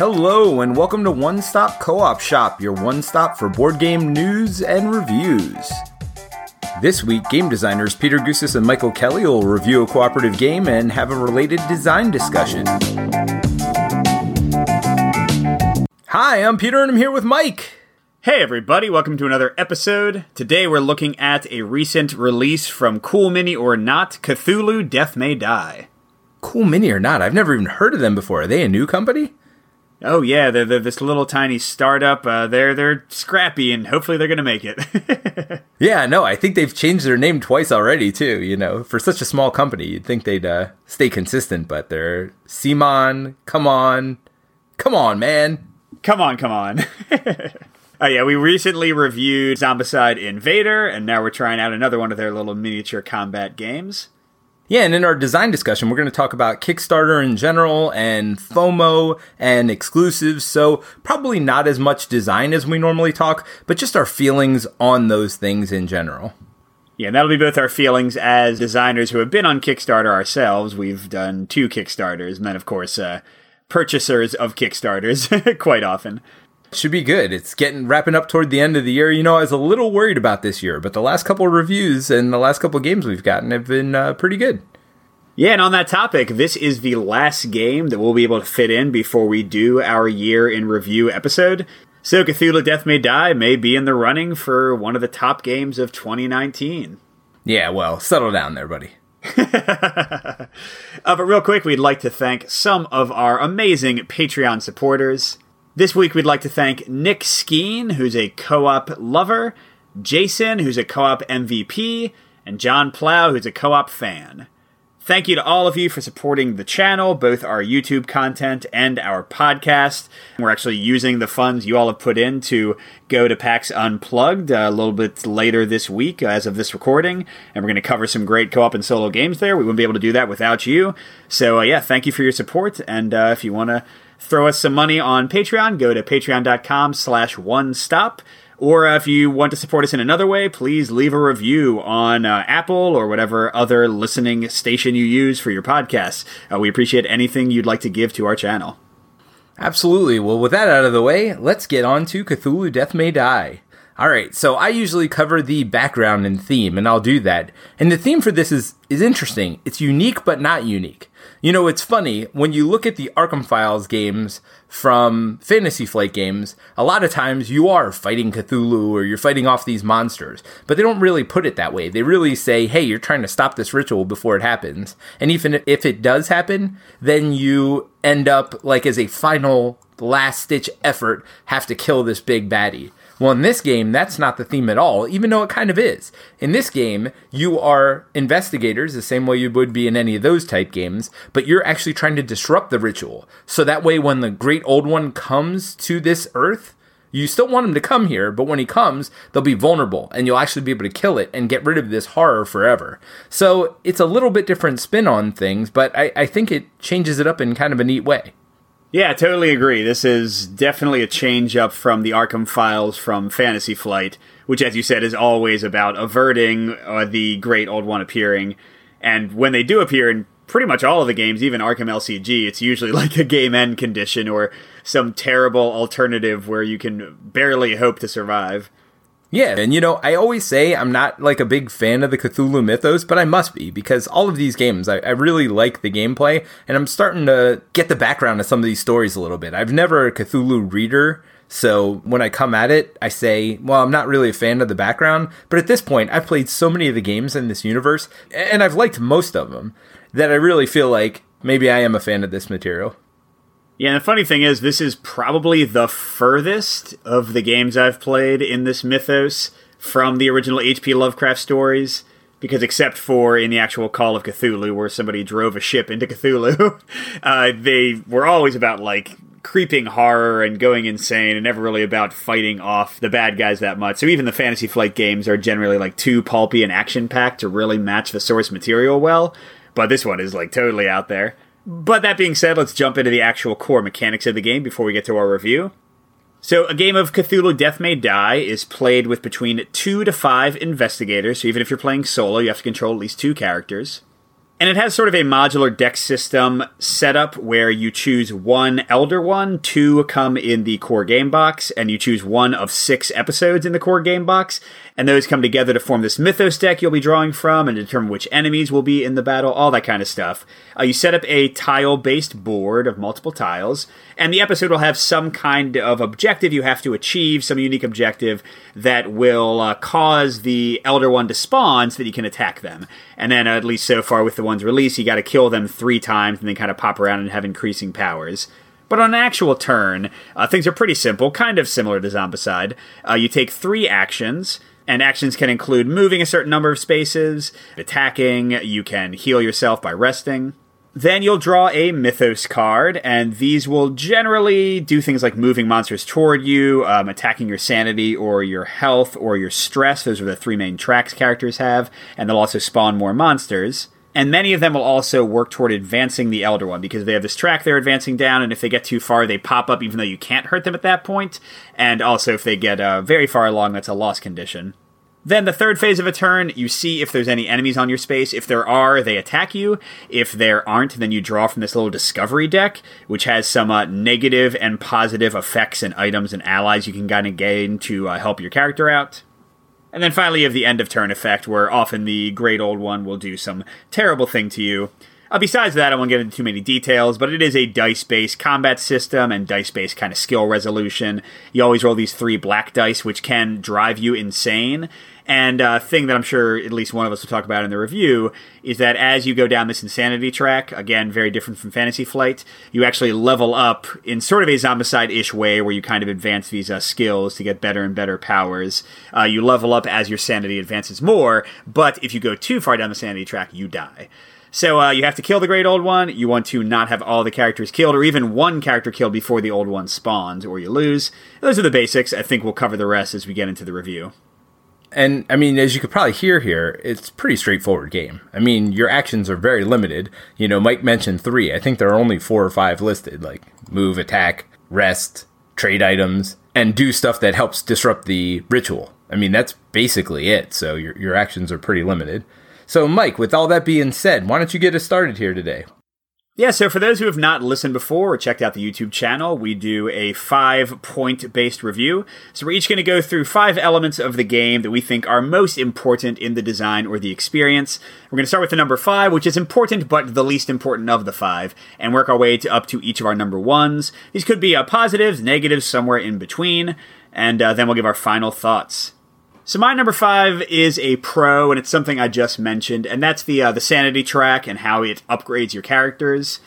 Hello, and welcome to One Stop Co op Shop, your one stop for board game news and reviews. This week, game designers Peter Gousis and Michael Kelly will review a cooperative game and have a related design discussion. Hi, I'm Peter and I'm here with Mike. Hey everybody, welcome to another episode. Today we're looking at a recent release from Cool Mini or Not Cthulhu Death May Die. Cool Mini or Not? I've never even heard of them before. Are they a new company? Oh yeah, they're, they're this little tiny startup. Uh, they're they're scrappy, and hopefully they're gonna make it. yeah, no, I think they've changed their name twice already too. You know, for such a small company, you'd think they'd uh, stay consistent, but they're CMON. Come on, come on, man, come on, come on. Oh yeah, we recently reviewed Zombicide Invader, and now we're trying out another one of their little miniature combat games. Yeah, and in our design discussion, we're going to talk about Kickstarter in general and FOMO and exclusives. So, probably not as much design as we normally talk, but just our feelings on those things in general. Yeah, and that'll be both our feelings as designers who have been on Kickstarter ourselves. We've done two Kickstarters, and then, of course, uh, purchasers of Kickstarters quite often. Should be good. It's getting wrapping up toward the end of the year. You know, I was a little worried about this year, but the last couple of reviews and the last couple of games we've gotten have been uh, pretty good. Yeah, and on that topic, this is the last game that we'll be able to fit in before we do our year in review episode. So Cthulhu Death May Die may be in the running for one of the top games of 2019. Yeah, well, settle down there, buddy. uh, but real quick, we'd like to thank some of our amazing Patreon supporters. This week, we'd like to thank Nick Skeen, who's a co op lover, Jason, who's a co op MVP, and John Plow, who's a co op fan. Thank you to all of you for supporting the channel, both our YouTube content and our podcast. We're actually using the funds you all have put in to go to PAX Unplugged uh, a little bit later this week as of this recording, and we're going to cover some great co op and solo games there. We wouldn't be able to do that without you. So, uh, yeah, thank you for your support, and uh, if you want to throw us some money on Patreon, go to patreon.com slash one stop. Or if you want to support us in another way, please leave a review on uh, Apple or whatever other listening station you use for your podcasts. Uh, we appreciate anything you'd like to give to our channel. Absolutely. Well, with that out of the way, let's get on to Cthulhu Death May Die. All right, so I usually cover the background and theme, and I'll do that. And the theme for this is is interesting. It's unique but not unique. You know, it's funny when you look at the Arkham Files games from Fantasy Flight games, a lot of times you are fighting Cthulhu or you're fighting off these monsters, but they don't really put it that way. They really say, hey, you're trying to stop this ritual before it happens. And even if it does happen, then you end up, like, as a final last ditch effort, have to kill this big baddie. Well, in this game, that's not the theme at all, even though it kind of is. In this game, you are investigators, the same way you would be in any of those type games, but you're actually trying to disrupt the ritual. So that way, when the Great Old One comes to this Earth, you still want him to come here, but when he comes, they'll be vulnerable, and you'll actually be able to kill it and get rid of this horror forever. So it's a little bit different spin on things, but I, I think it changes it up in kind of a neat way. Yeah, totally agree. This is definitely a change up from the Arkham Files from Fantasy Flight, which, as you said, is always about averting uh, the Great Old One appearing. And when they do appear in pretty much all of the games, even Arkham LCG, it's usually like a game end condition or some terrible alternative where you can barely hope to survive. Yeah, and you know, I always say I'm not like a big fan of the Cthulhu mythos, but I must be because all of these games, I, I, really like the gameplay, and I'm starting to get the background of some of these stories a little bit. I've never a Cthulhu reader, so when I come at it, I say, well, I'm not really a fan of the background, but at this point, I've played so many of the games in this universe, and I've liked most of them, that I really feel like maybe I am a fan of this material. Yeah, and the funny thing is, this is probably the furthest of the games I've played in this mythos from the original H.P. Lovecraft stories. Because except for in the actual Call of Cthulhu, where somebody drove a ship into Cthulhu, uh, they were always about like creeping horror and going insane, and never really about fighting off the bad guys that much. So even the Fantasy Flight games are generally like too pulpy and action packed to really match the source material well. But this one is like totally out there. But that being said, let's jump into the actual core mechanics of the game before we get to our review. So, a game of Cthulhu Death May Die is played with between two to five investigators. So, even if you're playing solo, you have to control at least two characters. And it has sort of a modular deck system setup where you choose one Elder One, two come in the core game box, and you choose one of six episodes in the core game box. And those come together to form this Mythos deck you'll be drawing from and determine which enemies will be in the battle, all that kind of stuff. Uh, you set up a tile based board of multiple tiles, and the episode will have some kind of objective you have to achieve, some unique objective that will uh, cause the Elder One to spawn so that you can attack them. And then, uh, at least so far with the ones released, you got to kill them three times and then kind of pop around and have increasing powers. But on an actual turn, uh, things are pretty simple, kind of similar to Zombicide. Uh, you take three actions, and actions can include moving a certain number of spaces, attacking, you can heal yourself by resting. Then you'll draw a Mythos card, and these will generally do things like moving monsters toward you, um, attacking your sanity or your health or your stress. Those are the three main tracks characters have, and they'll also spawn more monsters. And many of them will also work toward advancing the Elder One because they have this track they're advancing down, and if they get too far, they pop up even though you can't hurt them at that point. And also, if they get uh, very far along, that's a loss condition. Then the third phase of a turn, you see if there's any enemies on your space. If there are, they attack you. If there aren't, then you draw from this little discovery deck, which has some uh, negative and positive effects and items and allies you can kind of gain to uh, help your character out. And then finally, you have the end of turn effect, where often the Great Old One will do some terrible thing to you. Uh, besides that, I won't get into too many details, but it is a dice based combat system and dice based kind of skill resolution. You always roll these three black dice, which can drive you insane. And a uh, thing that I'm sure at least one of us will talk about in the review is that as you go down this insanity track, again, very different from Fantasy Flight, you actually level up in sort of a zombicide ish way where you kind of advance these uh, skills to get better and better powers. Uh, you level up as your sanity advances more, but if you go too far down the sanity track, you die. So uh, you have to kill the Great Old One. You want to not have all the characters killed, or even one character killed before the Old One spawns, or you lose. Those are the basics. I think we'll cover the rest as we get into the review. And I mean, as you could probably hear here, it's pretty straightforward game. I mean, your actions are very limited. You know, Mike mentioned three. I think there are only four or five listed, like move, attack, rest, trade items, and do stuff that helps disrupt the ritual. I mean, that's basically it. So your your actions are pretty limited. So, Mike, with all that being said, why don't you get us started here today? Yeah, so for those who have not listened before or checked out the YouTube channel, we do a five point based review. So we're each going to go through five elements of the game that we think are most important in the design or the experience. We're going to start with the number five, which is important but the least important of the five, and work our way to up to each of our number ones. These could be uh, positives, negatives, somewhere in between, and uh, then we'll give our final thoughts. So my number five is a pro, and it's something I just mentioned, and that's the uh, the sanity track and how it upgrades your characters.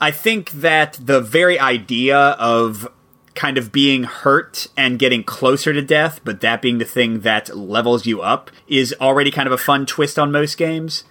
I think that the very idea of kind of being hurt and getting closer to death, but that being the thing that levels you up, is already kind of a fun twist on most games.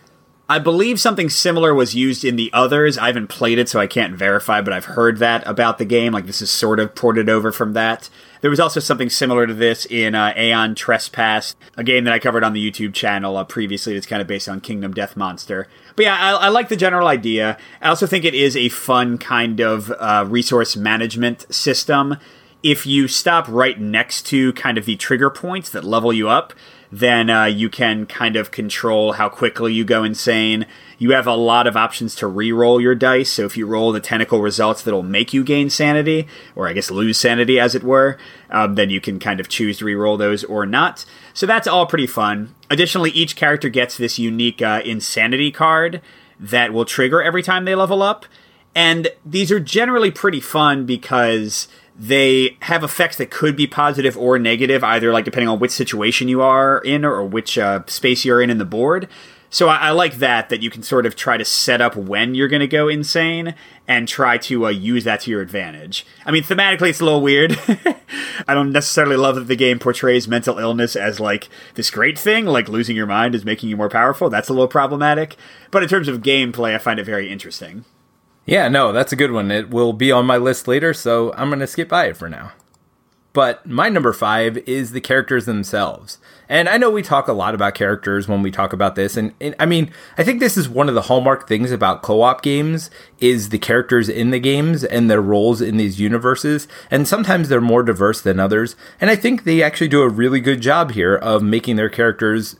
I believe something similar was used in the others. I haven't played it, so I can't verify, but I've heard that about the game. Like, this is sort of ported over from that. There was also something similar to this in uh, Aeon Trespass, a game that I covered on the YouTube channel uh, previously that's kind of based on Kingdom Death Monster. But yeah, I, I, like the general idea. I also think it is a fun kind of uh, resource management system. If you stop right next to kind of the trigger points that level you up, then uh, you can kind of control how quickly you go insane. You have a lot of options to re-roll your dice. So if you roll the tentacle results that'll make you gain sanity, or I guess lose sanity, as it were, um, then you can kind of choose to re-roll those or not. So that's all pretty fun. Additionally, each character gets this unique uh, insanity card that will trigger every time they level up. And these are generally pretty fun because they have effects that could be positive or negative, either like depending on which situation you are in or which uh, space you're in in the board. So I, I, like that that you can sort of try to set up when you're going to go insane and try to uh, use that to your advantage. I mean, thematically, it's a little weird. I don't necessarily love that the game portrays mental illness as like this great thing, like losing your mind is making you more powerful. That's a little problematic. But in terms of gameplay, I find it very interesting. Yeah, no, that's a good one. It will be on my list later, so I'm going to skip by it for now. But my number five is the characters themselves. And I know we talk a lot about characters when we talk about this. And, and, I mean, I think this is one of the hallmark things about co-op games is the characters in the games and their roles in these universes. And sometimes they're more diverse than others. And I think they actually do a really good job here of making their characters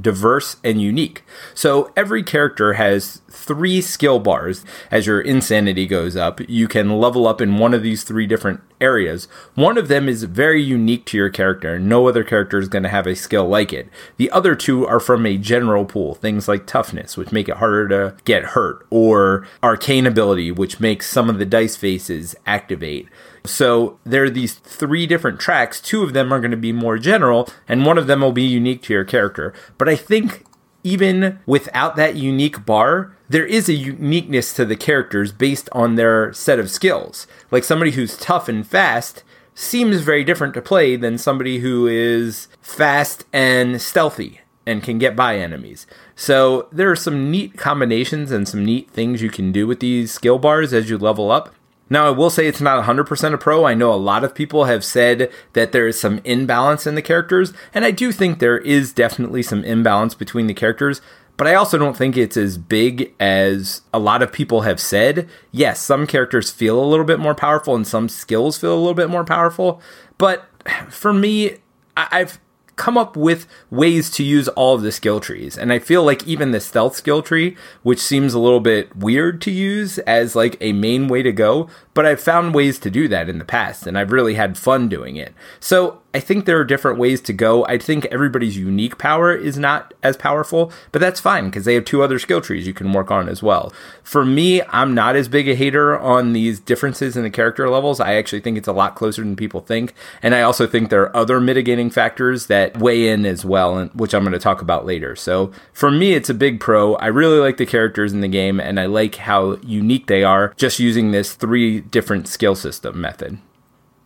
diverse and unique. So every character has three skill bars. As your insanity goes up, you can level up in one of these three different areas. One of them is very unique to your character, no other character is going to have a skill like it. The other two are from a general pool, things like toughness, which make it harder to get hurt, or arcane ability, which makes some of the dice faces activate. So there are these three different tracks. Two of them are going to be more general, and one of them will be unique to your character. But I think even without that unique bar, there is a uniqueness to the characters based on their set of skills. Like somebody who's tough and fast seems very different to play than somebody who is fast and stealthy and can get by enemies. So there are some neat combinations and some neat things you can do with these skill bars as you level up. Now, I will say it's not 100% a pro. I know a lot of people have said that there is some imbalance in the characters, and I do think there is definitely some imbalance between the characters, but I also don't think it's as big as a lot of people have said. Yes, some characters feel a little bit more powerful and some skills feel a little bit more powerful, but for me, I've come up with ways to use all of the skill trees. And I feel like even the stealth skill tree, which seems a little bit weird to use as like a main way to go, but I've found ways to do that in the past and I've really had fun doing it. So I think there are different ways to go. I think everybody's unique power is not as powerful, but that's fine because they have two other skill trees you can work on as well. For me, I'm not as big a hater on these differences in the character levels. I actually think it's a lot closer than people think. And I also think there are other mitigating factors that weigh in as well, which I'm going to talk about later. So for me, it's a big pro. I really like the characters in the game and I like how unique they are just using this three different skill system method.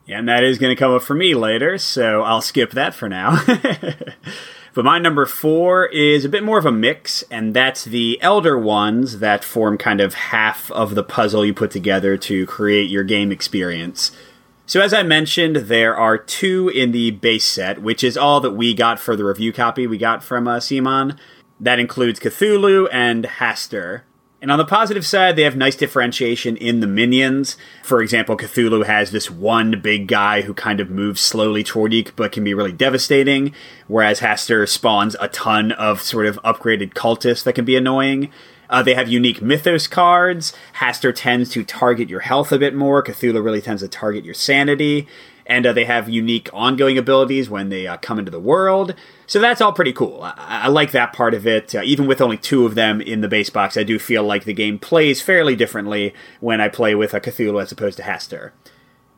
And that is going to come up for me later, so I'll skip that for now. but my number four is a bit more of a mix, and that's the Elder Ones that form kind of half of the puzzle you put together to create your game experience. So, as I mentioned, there are two in the base set, which is all that we got for the review copy we got from uh, CMON. That includes Cthulhu and Hastur. And on the positive side, they have nice differentiation in the minions. For example, Cthulhu has this one big guy who kind of moves slowly toward you, but can be really devastating, whereas Hastur spawns a ton of sort of upgraded cultists that can be annoying. Uh, they have unique mythos cards. Hastur tends to target your health a bit more. Cthulhu really tends to target your sanity and uh, they have unique ongoing abilities when they uh, come into the world. So that's all pretty cool. I, I like that part of it. Uh, even with only two of them in the base box, I do feel like the game plays fairly differently when I play with a Cthulhu as opposed to Hastur.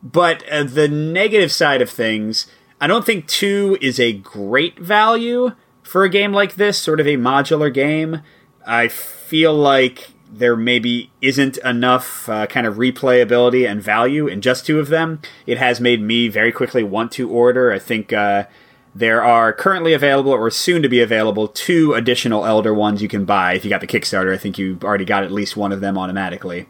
But uh, the negative side of things, I don't think two is a great value for a game like this, sort of a modular game. I feel like there maybe isn't enough uh, kind of replayability and value in just two of them. It has made me very quickly want to order. I think uh, there are currently available or soon to be available two additional Elder ones you can buy. If you got the Kickstarter, I think you already got at least one of them automatically.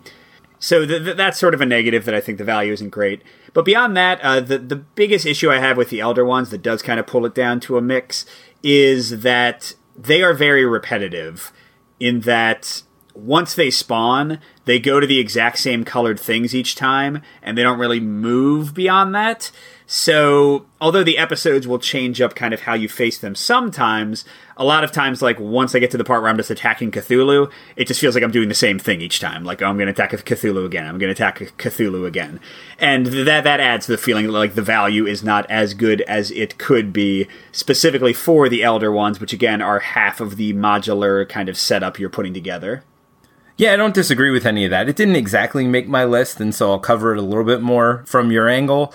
So th- th- that's sort of a negative that I think the value isn't great. But beyond that, uh, the the biggest issue I have with the Elder ones that does kind of pull it down to a mix is that they are very repetitive. In that once they spawn, they go to the exact same colored things each time, and they don't really move beyond that. So, although the episodes will change up kind of how you face them sometimes, a lot of times, like once I get to the part where I'm just attacking Cthulhu, it just feels like I'm doing the same thing each time. Like, oh, I'm going to attack Cthulhu again. I'm going to attack Cthulhu again, and that that adds to the feeling like the value is not as good as it could be, specifically for the Elder ones, which again are half of the modular kind of setup you're putting together. Yeah, I don't disagree with any of that. It didn't exactly make my list, and so I'll cover it a little bit more from your angle.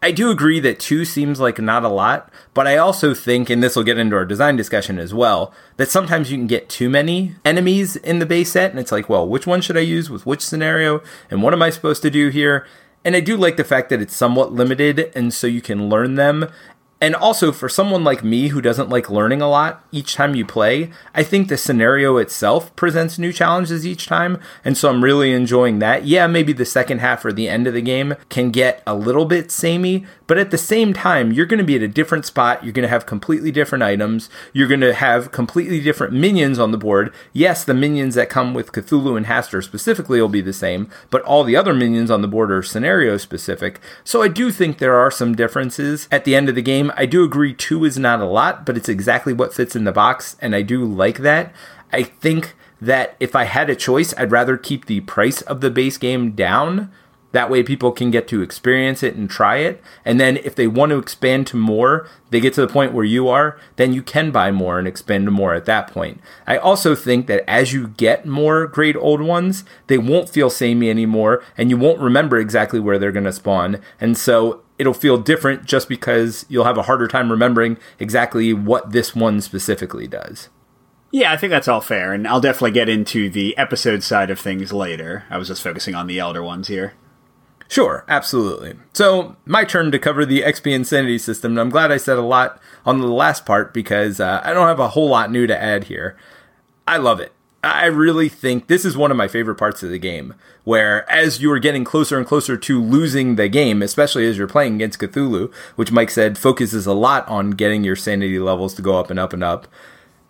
I do agree that two seems like not a lot, but I also think, and this will get into our design discussion as well, that sometimes you can get too many enemies in the base set, and it's like, well, which one should I use with which scenario, and what am I supposed to do here? And I do like the fact that it's somewhat limited, and so you can learn them and also, for someone like me who doesn't like learning a lot each time you play, I think the scenario itself presents new challenges each time. And so I'm really enjoying that. Yeah, maybe the second half or the end of the game can get a little bit samey, but at the same time, you're going to be at a different spot. You're going to have completely different items. You're going to have completely different minions on the board. Yes, the minions that come with Cthulhu and Hastur specifically will be the same, but all the other minions on the board are scenario specific. So I do think there are some differences at the end of the game game, I do agree two is not a lot, but it's exactly what fits in the box, and I do like that. I think that if I had a choice, I'd rather keep the price of the base game down that way, people can get to experience it and try it. And then, if they want to expand to more, they get to the point where you are, then you can buy more and expand to more at that point. I also think that as you get more great old ones, they won't feel samey anymore, and you won't remember exactly where they're going to spawn. And so, it'll feel different just because you'll have a harder time remembering exactly what this one specifically does. Yeah, I think that's all fair, and I'll definitely get into the episode side of things later. I was just focusing on the elder ones here. Sure, absolutely. So, my turn to cover the XP Insanity system, and I'm glad I said a lot on the last part because uh, I don't have a whole lot new to add here. I love it. I really think this is one of my favorite parts of the game, where as you are getting closer and closer to losing the game, especially as you're playing against Cthulhu, which Mike said focuses a lot on getting your sanity levels to go up and up and up,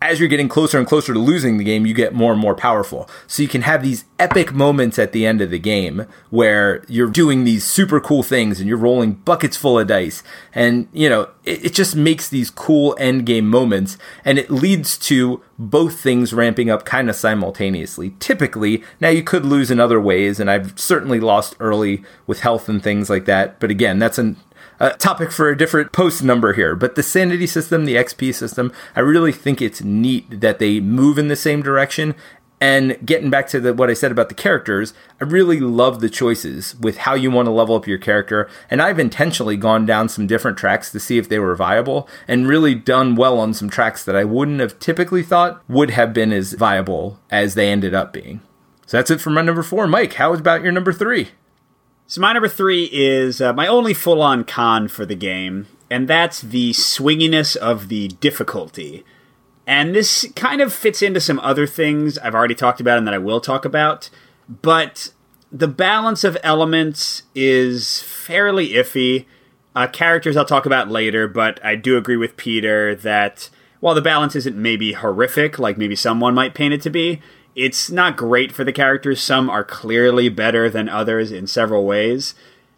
as you're getting closer and closer to losing the game, you get more and more powerful. So you can have these epic moments at the end of the game where you're doing these super cool things and you're rolling buckets full of dice. And, you know, it, it just makes these cool end game moments and it leads to both things ramping up kind of simultaneously. Typically, now you could lose in other ways, and I've certainly lost early with health and things like that. But again, that's an a topic for a different post number here. But the sanity system, the XP system, I really think it's neat that they move in the same direction. And getting back to the, what I said about the characters, I really love the choices with how you want to level up your character. And I've intentionally gone down some different tracks to see if they were viable and really done well on some tracks that I wouldn't have typically thought would have been as viable as they ended up being. So that's it for my number four. Mike, how about your number three? So my number three is uh, my only full-on con for the game, and that's the swinginess of the difficulty. And this kind of fits into some other things I've already talked about and that I will talk about, but the balance of elements is fairly iffy. Uh, characters I'll talk about later, but I do agree with Peter that while the balance isn't maybe horrific, like maybe someone might paint it to be, it's not great for the characters. Some are clearly better than others in several ways.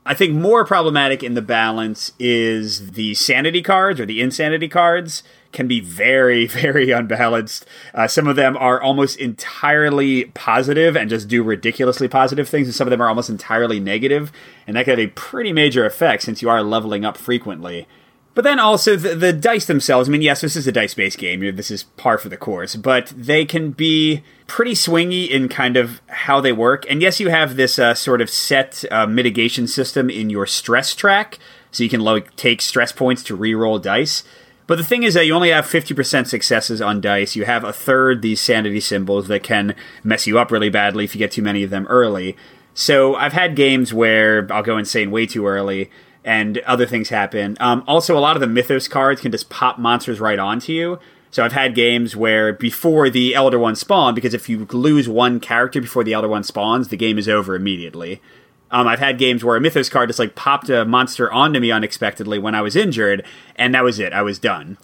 I think more problematic in the balance is the sanity cards or the insanity cards can be very, very unbalanced. Uh, some of them are almost entirely positive and just do ridiculously positive things, and some of them are almost entirely negative, and that can have a pretty major effect since you are leveling up frequently. But then also the, the dice themselves. I mean, yes, this is a dice-based game. This is par for the course, but they can be pretty swingy in kind of how they work. And yes, you have this uh, sort of set uh, mitigation system in your stress track, so you can like take stress points to re-roll dice. But the thing is that you only have 50% successes on dice. You have a third these sanity symbols that can mess you up really badly if you get too many of them early. So I've had games where I'll go insane way too early and other things happen. Um, also, a lot of the Mythos cards can just pop monsters right onto you. So I've had games where before the Elder One spawn, because if you lose one character before the Elder One spawns, the game is over immediately. Um, I've had games where a Mythos card just like popped a monster onto me unexpectedly when I was injured, and that was it. I was done.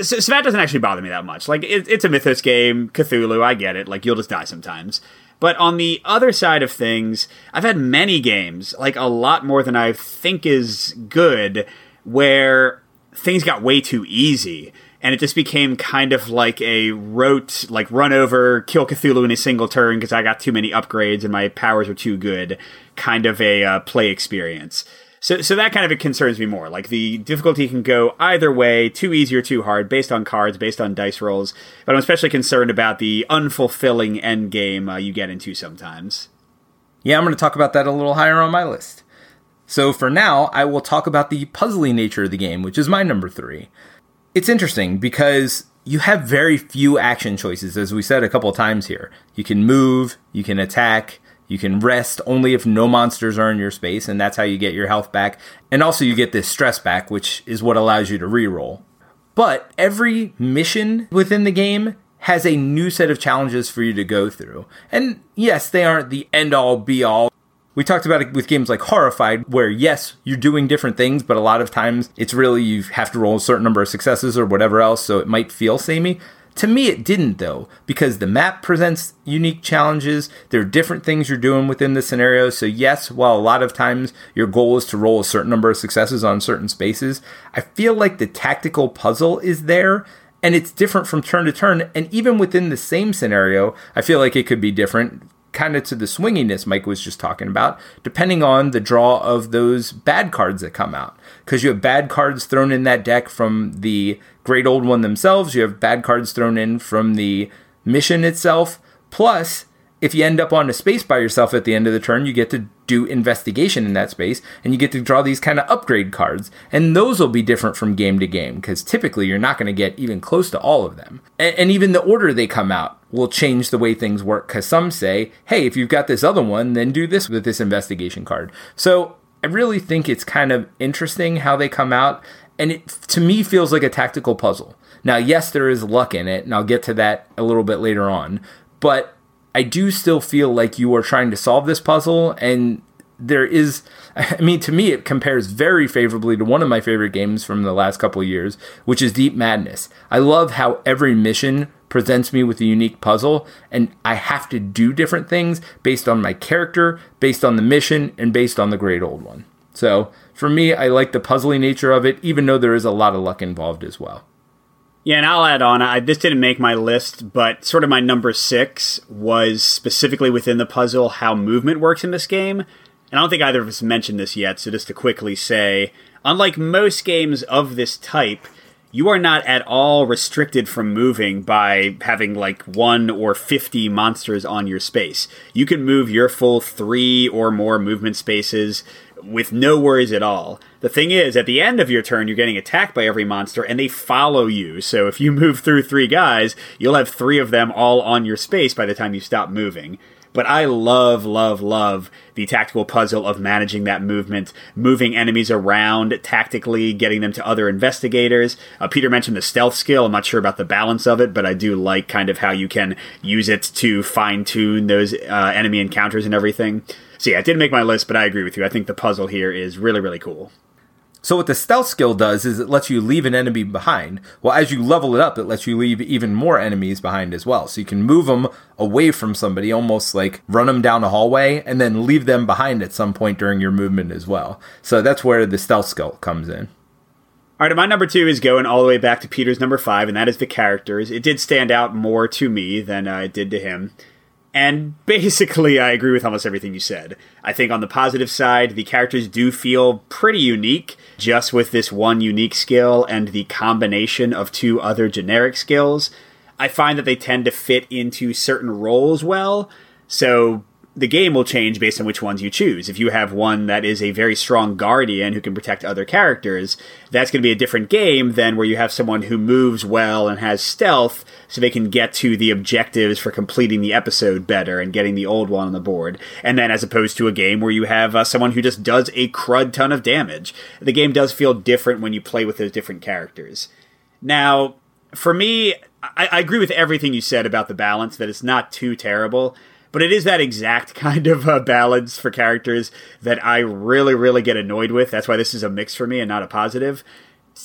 So, so that doesn't actually bother me that much. Like it, it's a Mythos game, Cthulhu. I get it. Like you'll just die sometimes. But on the other side of things, I've had many games, like a lot more than I think is good, where things got way too easy. And it just became kind of like a rote, like run over, kill Cthulhu in a single turn because I got too many upgrades and my powers were too good kind of a uh, play experience. So, so that kind of it concerns me more. Like the difficulty can go either way, too easy or too hard, based on cards, based on dice rolls. But I'm especially concerned about the unfulfilling end game uh, you get into sometimes. Yeah, I'm going to talk about that a little higher on my list. So for now, I will talk about the puzzly nature of the game, which is my number three. It's interesting because you have very few action choices, as we said a couple times here. You can move, you can attack, you can rest only if no monsters are in your space, and that's how you get your health back. And also, you get this stress back, which is what allows you to reroll. But every mission within the game has a new set of challenges for you to go through. And yes, they aren't the end all be all. We talked about it with games like Horrified, where yes, you're doing different things, but a lot of times it's really you have to roll a certain number of successes or whatever else, so it might feel samey. To me, it didn't, though, because the map presents unique challenges. There are different things you're doing within the scenario. So, yes, while a lot of times your goal is to roll a certain number of successes on certain spaces, I feel like the tactical puzzle is there and it's different from turn to turn. And even within the same scenario, I feel like it could be different kind of to the swinginess Mike was just talking about, depending on the draw of those bad cards that come out. Because you have bad cards thrown in that deck from the Great Old One themselves, you have bad cards thrown in from the mission itself. Plus, if you end up on a space by yourself at the end of the turn, you get to do investigation in that space and you get to draw these kind of upgrade cards. And those will be different from game to game because typically you're not going to get even close to all of them. And, and, even the order they come out will change the way things work because some say, hey, if you've got this other one, then do this with this investigation card. So I really think it's kind of interesting how they come out. And it to me feels like a tactical puzzle. Now, yes, there is luck in it, and I'll get to that a little bit later on. But I do still feel like you are trying to solve this puzzle, and there is. I mean, to me, it compares very favorably to one of my favorite games from the last couple years, which is Deep Madness. I love how every mission presents me with a unique puzzle, and I have to do different things based on my character, based on the mission, and based on the great old one. So, for me, I like the puzzly nature of it, even though there is a lot of luck involved as well. Yeah, and I'll add on. I, this didn't make my list, but sort of my number six was specifically within the puzzle how movement works in this game. And I don't think either of us mentioned this yet, so just to quickly say, unlike most games of this type, you are not at all restricted from moving by having like one or 50 monsters on your space. You can move your full three or more movement spaces with no worries at all. The thing is, at the end of your turn, you're getting attacked by every monster and they follow you. So if you move through three guys, you'll have three of them all on your space by the time you stop moving. But I love, love, love the tactical puzzle of managing that movement, moving enemies around tactically, getting them to other investigators. Uh, Peter mentioned the stealth skill. I'm not sure about the balance of it, but I do like kind of how you can use it to fine tune those uh, enemy encounters and everything. So yeah, it didn't make my list, but I agree with you. I think the puzzle here is really, really cool. So what the stealth skill does is it lets you leave an enemy behind. Well, as you level it up, it lets you leave even more enemies behind as well. So you can move them away from somebody, almost like run them down a hallway, and then leave them behind at some point during your movement as well. So that's where the stealth skill comes in. All right, my number two is going all the way back to Peter's number five, and that is the characters. It did stand out more to me than uh, it did to him. And basically, I agree with almost everything you said. I think on the positive side, the characters do feel pretty unique, just with this one unique skill and the combination of two other generic skills. I find that they tend to fit into certain roles well. So the game will change based on which ones you choose. If you have one that is a very strong guardian who can protect other characters, that's going to be a different game than where you have someone who moves well and has stealth so they can get to the objectives for completing the episode better and getting the old one on the board. And then as opposed to a game where you have uh, someone who just does a crud ton of damage. The game does feel different when you play with those different characters. Now, for me, I, I agree with everything you said about the balance, that it's not too terrible but it is that exact kind of uh, balance for characters that I really, really get annoyed with. That's why this is a mix for me and not a positive.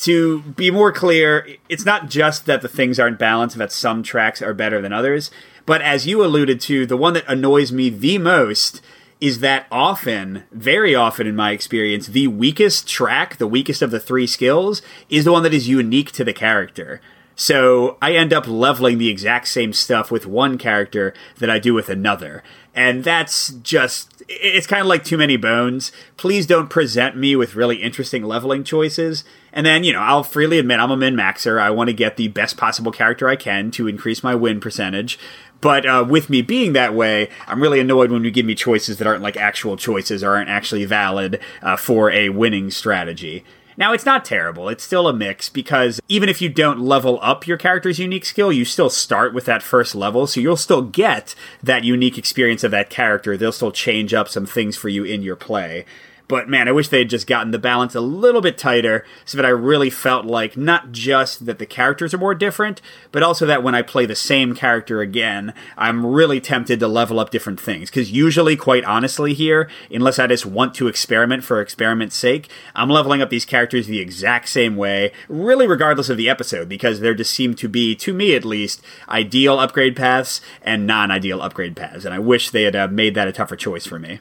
To be more clear, it's not just that the things aren't balanced, that some tracks are better than others, but as you alluded to, the one that annoys me the most is that often, very often in my experience, the weakest track, the weakest of the three skills, is the one that is unique to the character. So I end up leveling the exact same stuff with one character that I do with another. And that's just, it's kind of like too many bones. Please don't present me with really interesting leveling choices. And then, you know, I'll freely admit I'm a min maxer. I want to get the best possible character I can to increase my win percentage. But uh, with me being that way, I'm really annoyed when you give me choices that aren't like actual choices or aren't actually valid uh, for a winning strategy. Now, it's not terrible. It's still a mix because even if you don't level up your character's unique skill, you still start with that first level. So you'll still get that unique experience of that character. They'll still change up some things for you in your play. But man, I wish they had just gotten the balance a little bit tighter so that I really felt like not just that the characters are more different, but also that when I play the same character again, I'm really tempted to level up different things. Because usually, quite honestly, here, unless I just want to experiment for experiment's sake, I'm leveling up these characters the exact same way, really regardless of the episode, because there just seem to be, to me at least, ideal upgrade paths and non ideal upgrade paths. And I wish they had uh, made that a tougher choice for me.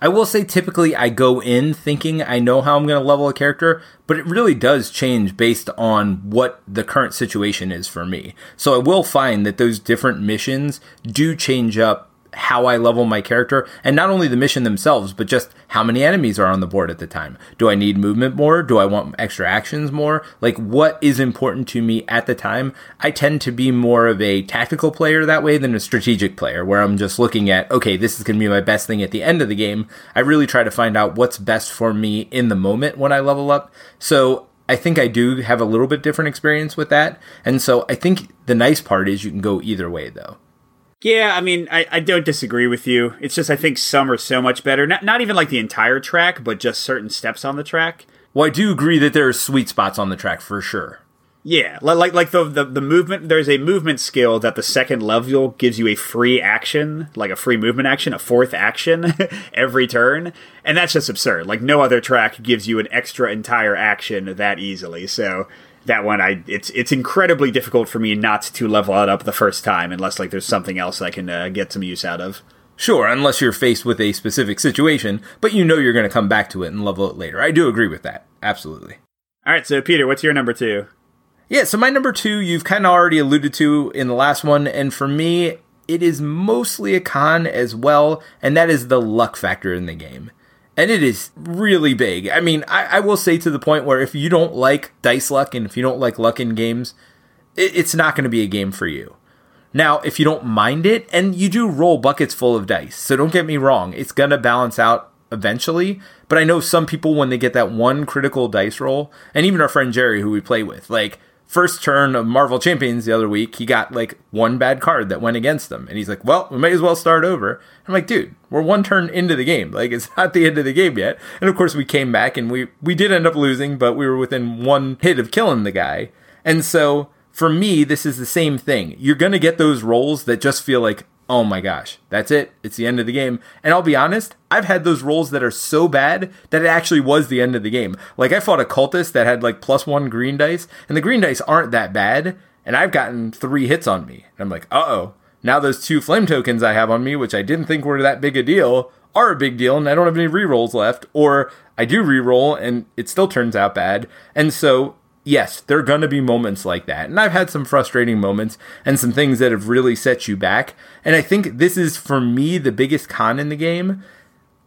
I will say typically I go in thinking I know how I'm going to level a character, but it really does change based on what the current situation is for me. So I will find that those different missions do change up how I level my character, and not only the mission themselves, but just how many enemies are on the board at the time. Do I need movement more? Do I want extra actions more? Like, what is important to me at the time? I tend to be more of a tactical player that way than a strategic player, where I'm just looking at, okay, this is going to be my best thing at the end of the game. I really try to find out what's best for me in the moment when I level up. So I think I do have a little bit different experience with that. And so I think the nice part is you can go either way, though. Yeah, I mean, I, I don't disagree with you. It's just I think some are so much better. Not not even like the entire track, but just certain steps on the track. Well, I do agree that there are sweet spots on the track for sure. Yeah, like like the, the the movement. There's a movement skill that the second level gives you a free action, like a free movement action, a fourth action every turn, and that's just absurd. Like no other track gives you an extra entire action that easily. So that one I it's it's incredibly difficult for me not to level it up the first time unless like there's something else I can uh, get some use out of. Sure, unless you're faced with a specific situation, but you know you're going to come back to it and level it later. I do agree with that. Absolutely. All right, so Peter, what's your number 2? Yeah, so my number 2 you've kind of already alluded to in the last one and for me it is mostly a con as well, and that is the luck factor in the game and it is really big. I mean, I, I, will say to the point where if you don't like dice luck and if you don't like luck in games, it, it's not going to be a game for you. Now, if you don't mind it, and you do roll buckets full of dice, so don't get me wrong, it's going to balance out eventually. But I know some people, when they get that one critical dice roll, and even our friend Jerry, who we play with, like, first turn of Marvel Champions the other week, he got like one bad card that went against him. And he's like, well, we may as well start over. I'm like, dude, we're one turn into the game. Like, it's not the end of the game yet. And of course, we came back and we, we did end up losing, but we were within one hit of killing the guy. And so for me, this is the same thing. You're going to get those rolls that just feel like, oh my gosh, that's it. It's the end of the game. And I'll be honest, I've had those rolls that are so bad that it actually was the end of the game. Like I fought a cultist that had like plus one green dice, and the green dice aren't that bad. And I've gotten three hits on me. And I'm like, uh oh. Now those two flame tokens I have on me, which I didn't think were that big a deal, are a big deal, and I don't have any rerolls left. Or I do reroll and it still turns out bad. And so yes, there are going to be moments like that. And I've had some frustrating moments and some things that have really set you back. And I think this is, for me, the biggest con in the game.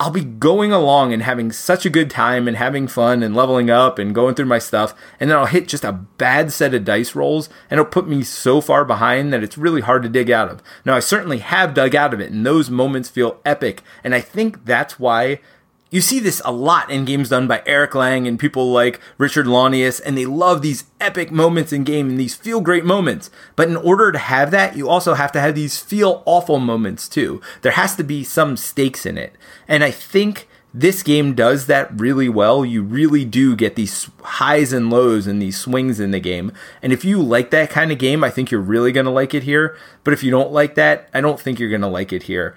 I'll be going along and having such a good time and having fun and leveling up and going through my stuff. And then I'll hit just a bad set of dice rolls and it'll put me so far behind that it's really hard to dig out of. Now, I certainly have dug out of it and those moments feel epic. And I think that's why you see this a lot in games done by Eric Lang and people like Richard Launius, and they love these epic moments in game and these feel great moments. But in order to have that, you also have to have these feel awful moments too. There has to be some stakes in it. And I think this game does that really well. You really do get these highs and lows and these swings in the game. And if you like that kind of game, I think you're really going to like it here. But if you don't like that, I don't think you're going to like it here.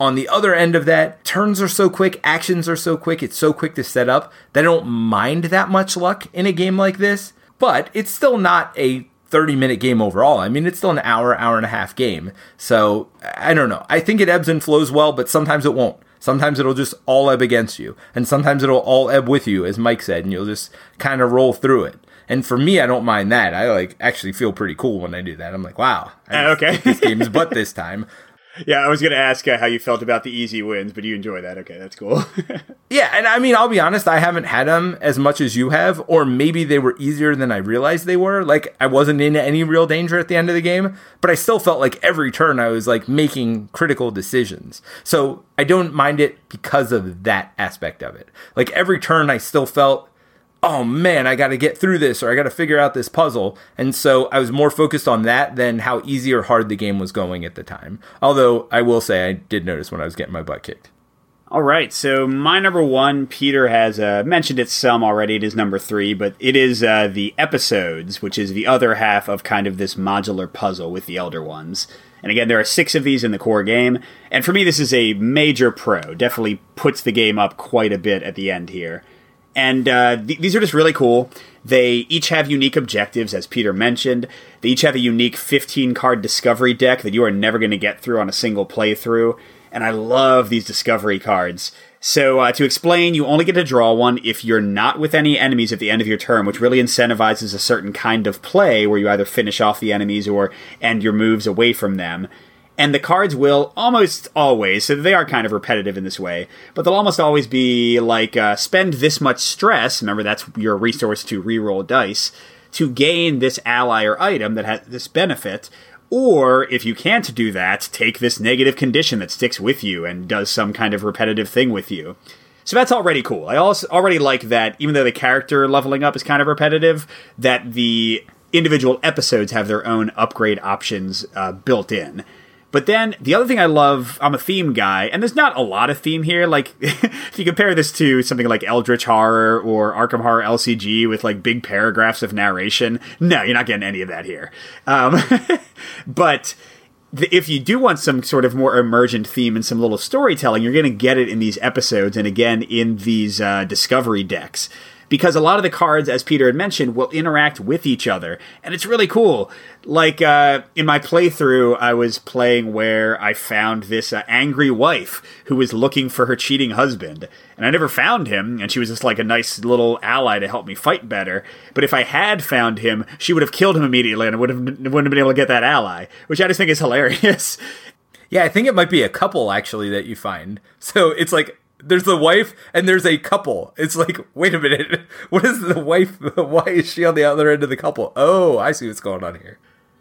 On the other end of that, turns are so quick, actions are so quick, it's so quick to set up that I don't mind that much luck in a game like this, but it's still not a 30 minute game overall. I mean, it's still an hour, hour and a half game. So I don't know. I think it ebbs and flows well, but sometimes it won't. Sometimes it'll just all ebb against you, and sometimes it'll all ebb with you, as Mike said, and you'll just kind of roll through it. And for me, I don't mind that. I like actually feel pretty cool when I do that. I'm like, wow, I uh, okay, this game's butt this time yeah, I was going to ask uh, how you felt about the easy wins, but you enjoy that. Okay, that's cool. yeah, and I mean, I'll be honest, I haven't had them as much as you have, or maybe they were easier than I realized they were. Like, I wasn't in any real danger at the end of the game, but I still felt like every turn I was like making critical decisions. So I don't mind it because of that aspect of it. Like, every turn I still felt oh man, I got to get through this or I got to figure out this puzzle. And so I was more focused on that than how easy or hard the game was going at the time. Although I will say I did notice when I was getting my butt kicked. All right, so my number one, Peter has uh, mentioned it some already. It is number three, but it is uh, the episodes, which is the other half of kind of this modular puzzle with the Elder Ones. And again, there are six of these in the core game, and for me, this is a major pro. Definitely puts the game up quite a bit at the end here. And uh, th- these are just really cool. They each have unique objectives, as Peter mentioned. They each have a unique 15 card discovery deck that you are never going to get through on a single playthrough and I love these discovery cards. So, uh, to explain, you only get to draw one if you're not with any enemies at the end of your turn, which really incentivizes a certain kind of play where you either finish off the enemies or end your moves away from them. And the cards will almost always, so they are kind of repetitive in this way, but they'll almost always be like uh, spend this much stress. Remember, that's your resource to reroll dice to gain this ally or item that has this benefit or if you can't do that, take this negative condition that sticks with you and does some kind of repetitive thing with you. So that's already cool. I also already like that, even though the character leveling up is kind of repetitive, that the individual episodes have their own upgrade options uh, built in. But then the other thing I love, I'm a theme guy, and there's not a lot of theme here. Like, if you compare this to something like Eldritch Horror or Arkham Horror LCG with like big paragraphs of narration, no, you're not getting any of that here. Um, but if you do want some sort of more emergent theme and some little storytelling, you're going to get it in these episodes and again in these uh, discovery decks because a lot of the cards, as Peter had mentioned, will interact with each other, and it's really cool. Like uh, in my playthrough, I was playing where I found this uh, angry wife who was looking for her cheating husband, and I never found him, and she was just like a nice little ally to help me fight better. But if I had found him, she would have killed him immediately, and I would have wouldn't have been able to get that ally, which I just think is hilarious. Yeah, I think it might be a couple actually that you find. So it's like there's the wife and there's a couple. It's like, wait a minute, what is the wife? Why is she on the other end of the couple? Oh, I see what's going on here.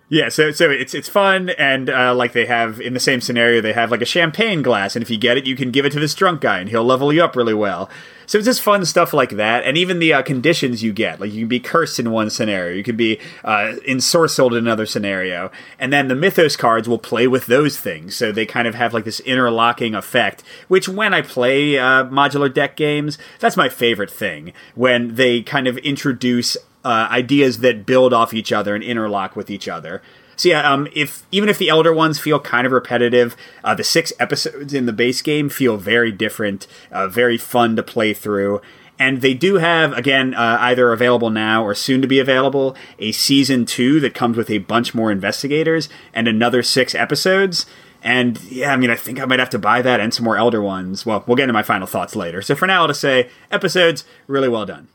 Yeah, so so it's it's fun, and uh, like they have in the same scenario, they have like a champagne glass, and if you get it, you can give it to this drunk guy, and he'll level you up really well. So it's just fun stuff like that, and even the uh, conditions you get, like you can be cursed in one scenario, you can be uh, ensorcelled in another scenario, and then the Mythos cards will play with those things, so they kind of have like this interlocking effect. Which when I play uh, modular deck games, that's my favorite thing when they kind of introduce uh, ideas that build off each other and interlock with each other. So yeah, um, if even if the elder ones feel kind of repetitive, uh, the six episodes in the base game feel very different, uh, very fun to play through. And they do have, again, uh, either available now or soon to be available, a season two that comes with a bunch more investigators and another six episodes. And yeah, I mean, I think I might have to buy that and some more Elder ones. Well, we'll get into my final thoughts later. So for now, I'll just say episodes, really well done.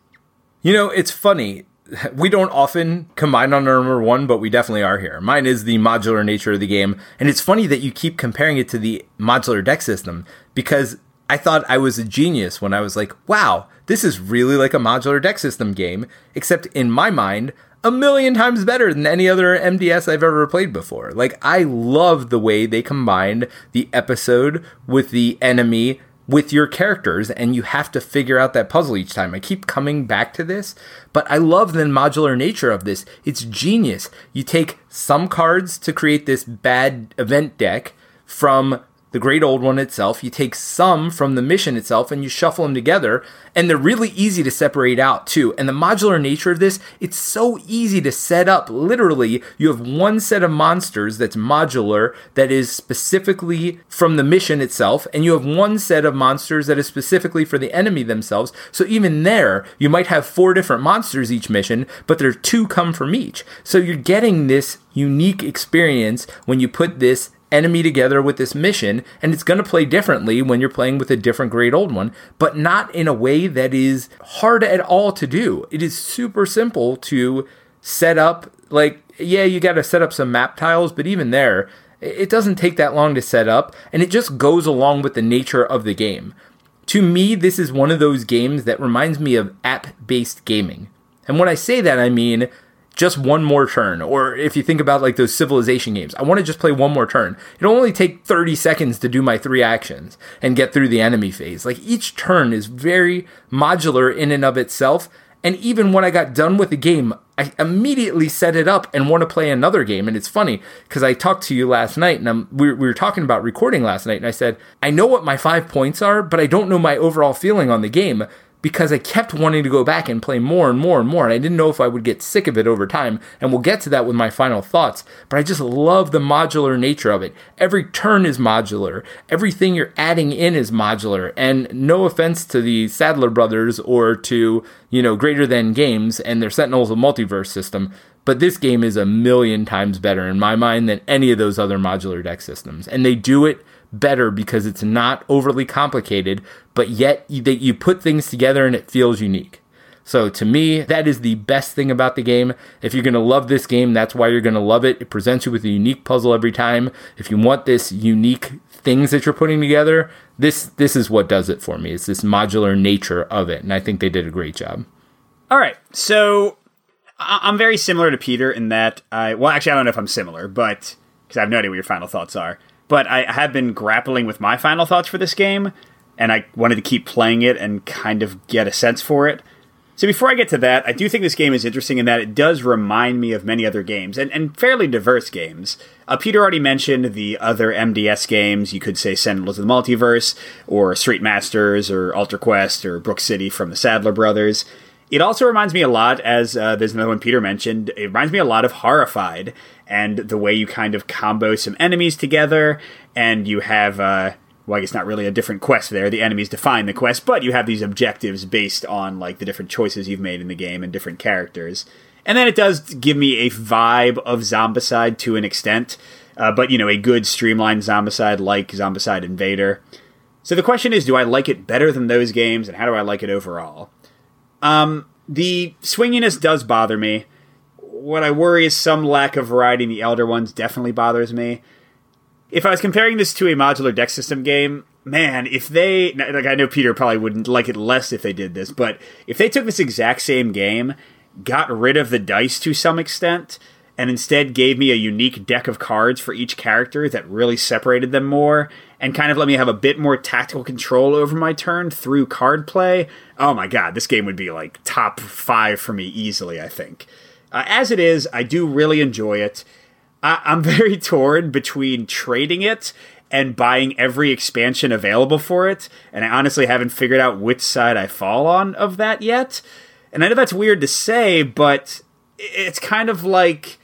You know, it's funny we don't often combine on number one, but we definitely are here. Mine is the modular nature of the game, and it's funny that you keep comparing it to the modular deck system because I thought I was a genius when I was like, wow, this is really like a modular deck system game, except in my mind, a million times better than any other MDS I've ever played before. Like, I love the way they combined the episode with the enemy with your characters and you have to figure out that puzzle each time. I keep coming back to this, but I love the modular nature of this. It's genius. You take some cards to create this bad event deck from the Great Old One itself, you take some from the mission itself and you shuffle them together, and they're really easy to separate out too. And the modular nature of this, it's so easy to set up. Literally, you have one set of monsters that's modular that is specifically from the mission itself, and you have one set of monsters that is specifically for the enemy themselves. So even there, you might have four different monsters each mission, but there are two come from each. So you're getting this unique experience when you put this enemy together with this mission, and it's going to play differently when you're playing with a different Great Old One, but not in a way that is hard at all to do. It is super simple to set up. Like, yeah, you got to set up some map tiles, but even there, it doesn't take that long to set up, and it just goes along with the nature of the game. To me, this is one of those games that reminds me of app based gaming. And when I say that, I mean just one more turn. Or if you think about like those civilization games, I want to just play one more turn. It'll only take 30 seconds to do my three actions and get through the enemy phase. Like each turn is very modular in and of itself. And even when I got done with the game, I immediately set it up and want to play another game. And it's funny because I talked to you last night and I'm, we, we were talking about recording last night. And I said, I know what my five points are, but I don't know my overall feeling on the game because I kept wanting to go back and play more and more and more. And I didn't know if I would get sick of it over time. And we'll get to that with my final thoughts. But I just love the modular nature of it. Every turn is modular, everything you're adding in is modular. And no offense to the Sadler brothers or to, you know, Greater Than Games and their Sentinels of Multiverse system. But this game is a million times better in my mind than any of those other modular deck systems. And they do it better because it's not overly complicated, but yet you, you put things together and it feels unique. So to me, that is the best thing about the game. If you're going to love this game, that's why you're going to love it. It presents you with a unique puzzle every time. If you want this unique things that you're putting together, this this is what does it for me. It's this modular nature of it, and I think they did a great job. All right. So I'm very similar to Peter in that I well, actually I don't know if I'm similar, but because I have no idea what your final thoughts are but I have been grappling with my final thoughts for this game, and I wanted to keep playing it and kind of get a sense for it. So before I get to that, I do think this game is interesting in that it does remind me of many other games, and, and fairly diverse games. Uh, Peter already mentioned the other MDS games. You could say Sentinels of the Multiverse, or Street Masters, or Altar Quest, or Brook City from the Sadler Brothers. It also reminds me a lot, as uh, there's another one Peter mentioned, it reminds me a lot of Horrified and the way you kind of combo some enemies together, and you have, uh, well, I guess not really a different quest there. The enemies define the quest, but you have these objectives based on like the different choices you've made in the game and different characters. And then it does give me a vibe of Zombicide to an extent, uh, but you know, a good streamlined Zombicide like Zombicide Invader. So the question is, do I like it better than those games, and how do I like it overall? Um, the swinginess does bother me. What I worry is some lack of variety in the Elder ones definitely bothers me. If I was comparing this to a modular deck system game, man, if they like I know Peter probably wouldn't like it less if they did this, but if they took this exact same game, got rid of the dice to some extent, and instead gave me a unique deck of cards for each character that really separated them more and kind of let me have a bit more tactical control over my turn through card play, oh my god, this game would be like top five for me easily, I think. Uh, as it is, I do really enjoy it. I- I'm very torn between trading it and buying every expansion available for it, and I honestly haven't figured out which side I fall on of that yet. And I know that's weird to say, but it's kind of like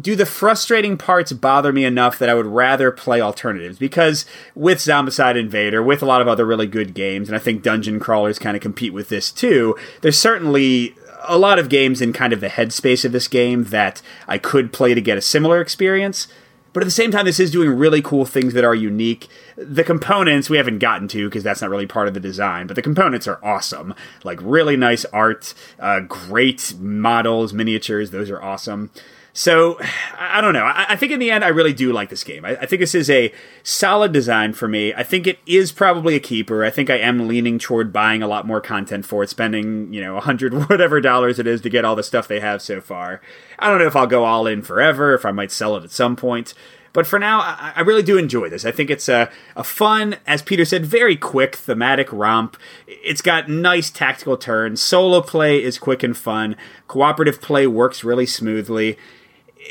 do the frustrating parts bother me enough that I would rather play alternatives? Because with Zombicide Invader, with a lot of other really good games, and I think dungeon crawlers kind of compete with this too, there's certainly a lot of games in kind of the headspace of this game that I could play to get a similar experience. But at the same time, this is doing really cool things that are unique. The components we haven't gotten to because that's not really part of the design, but the components are awesome. Like really nice art, uh, great models, miniatures, those are awesome. So I don't know. I, I, think in the end, I really do like this game. I, I, think this is a solid design for me. I think it is probably a keeper. I think I am leaning toward buying a lot more content for it, spending you know a hundred whatever dollars it is to get all the stuff they have so far. I don't know if I'll go all in forever. If I might sell it at some point. But for now, I, I really do enjoy this. I think it's a, a fun, as Peter said, very quick thematic romp. It's got nice tactical turns. Solo play is quick and fun. Cooperative play works really smoothly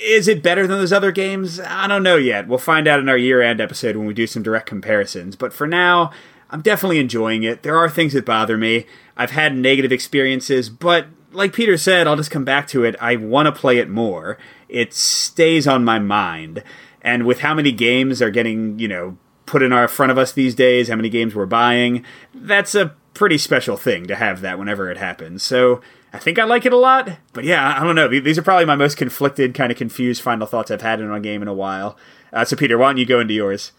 is it better than those other games? I don't know yet. We'll find out in our year end episode when we do some direct comparisons. But for now, I'm definitely enjoying it. There are things that bother me. I've had negative experiences, but like Peter said, I'll just come back to it. I want to play it more. It stays on my mind. And with how many games are getting, you know, put in our front of us these days, how many games we're buying, that's a pretty special thing to have that whenever it happens. So I think I like it a lot, but yeah, I don't know. These are probably my most conflicted, kind of confused final thoughts I've had in a game in a while. Uh, so, Peter, why don't you go into yours?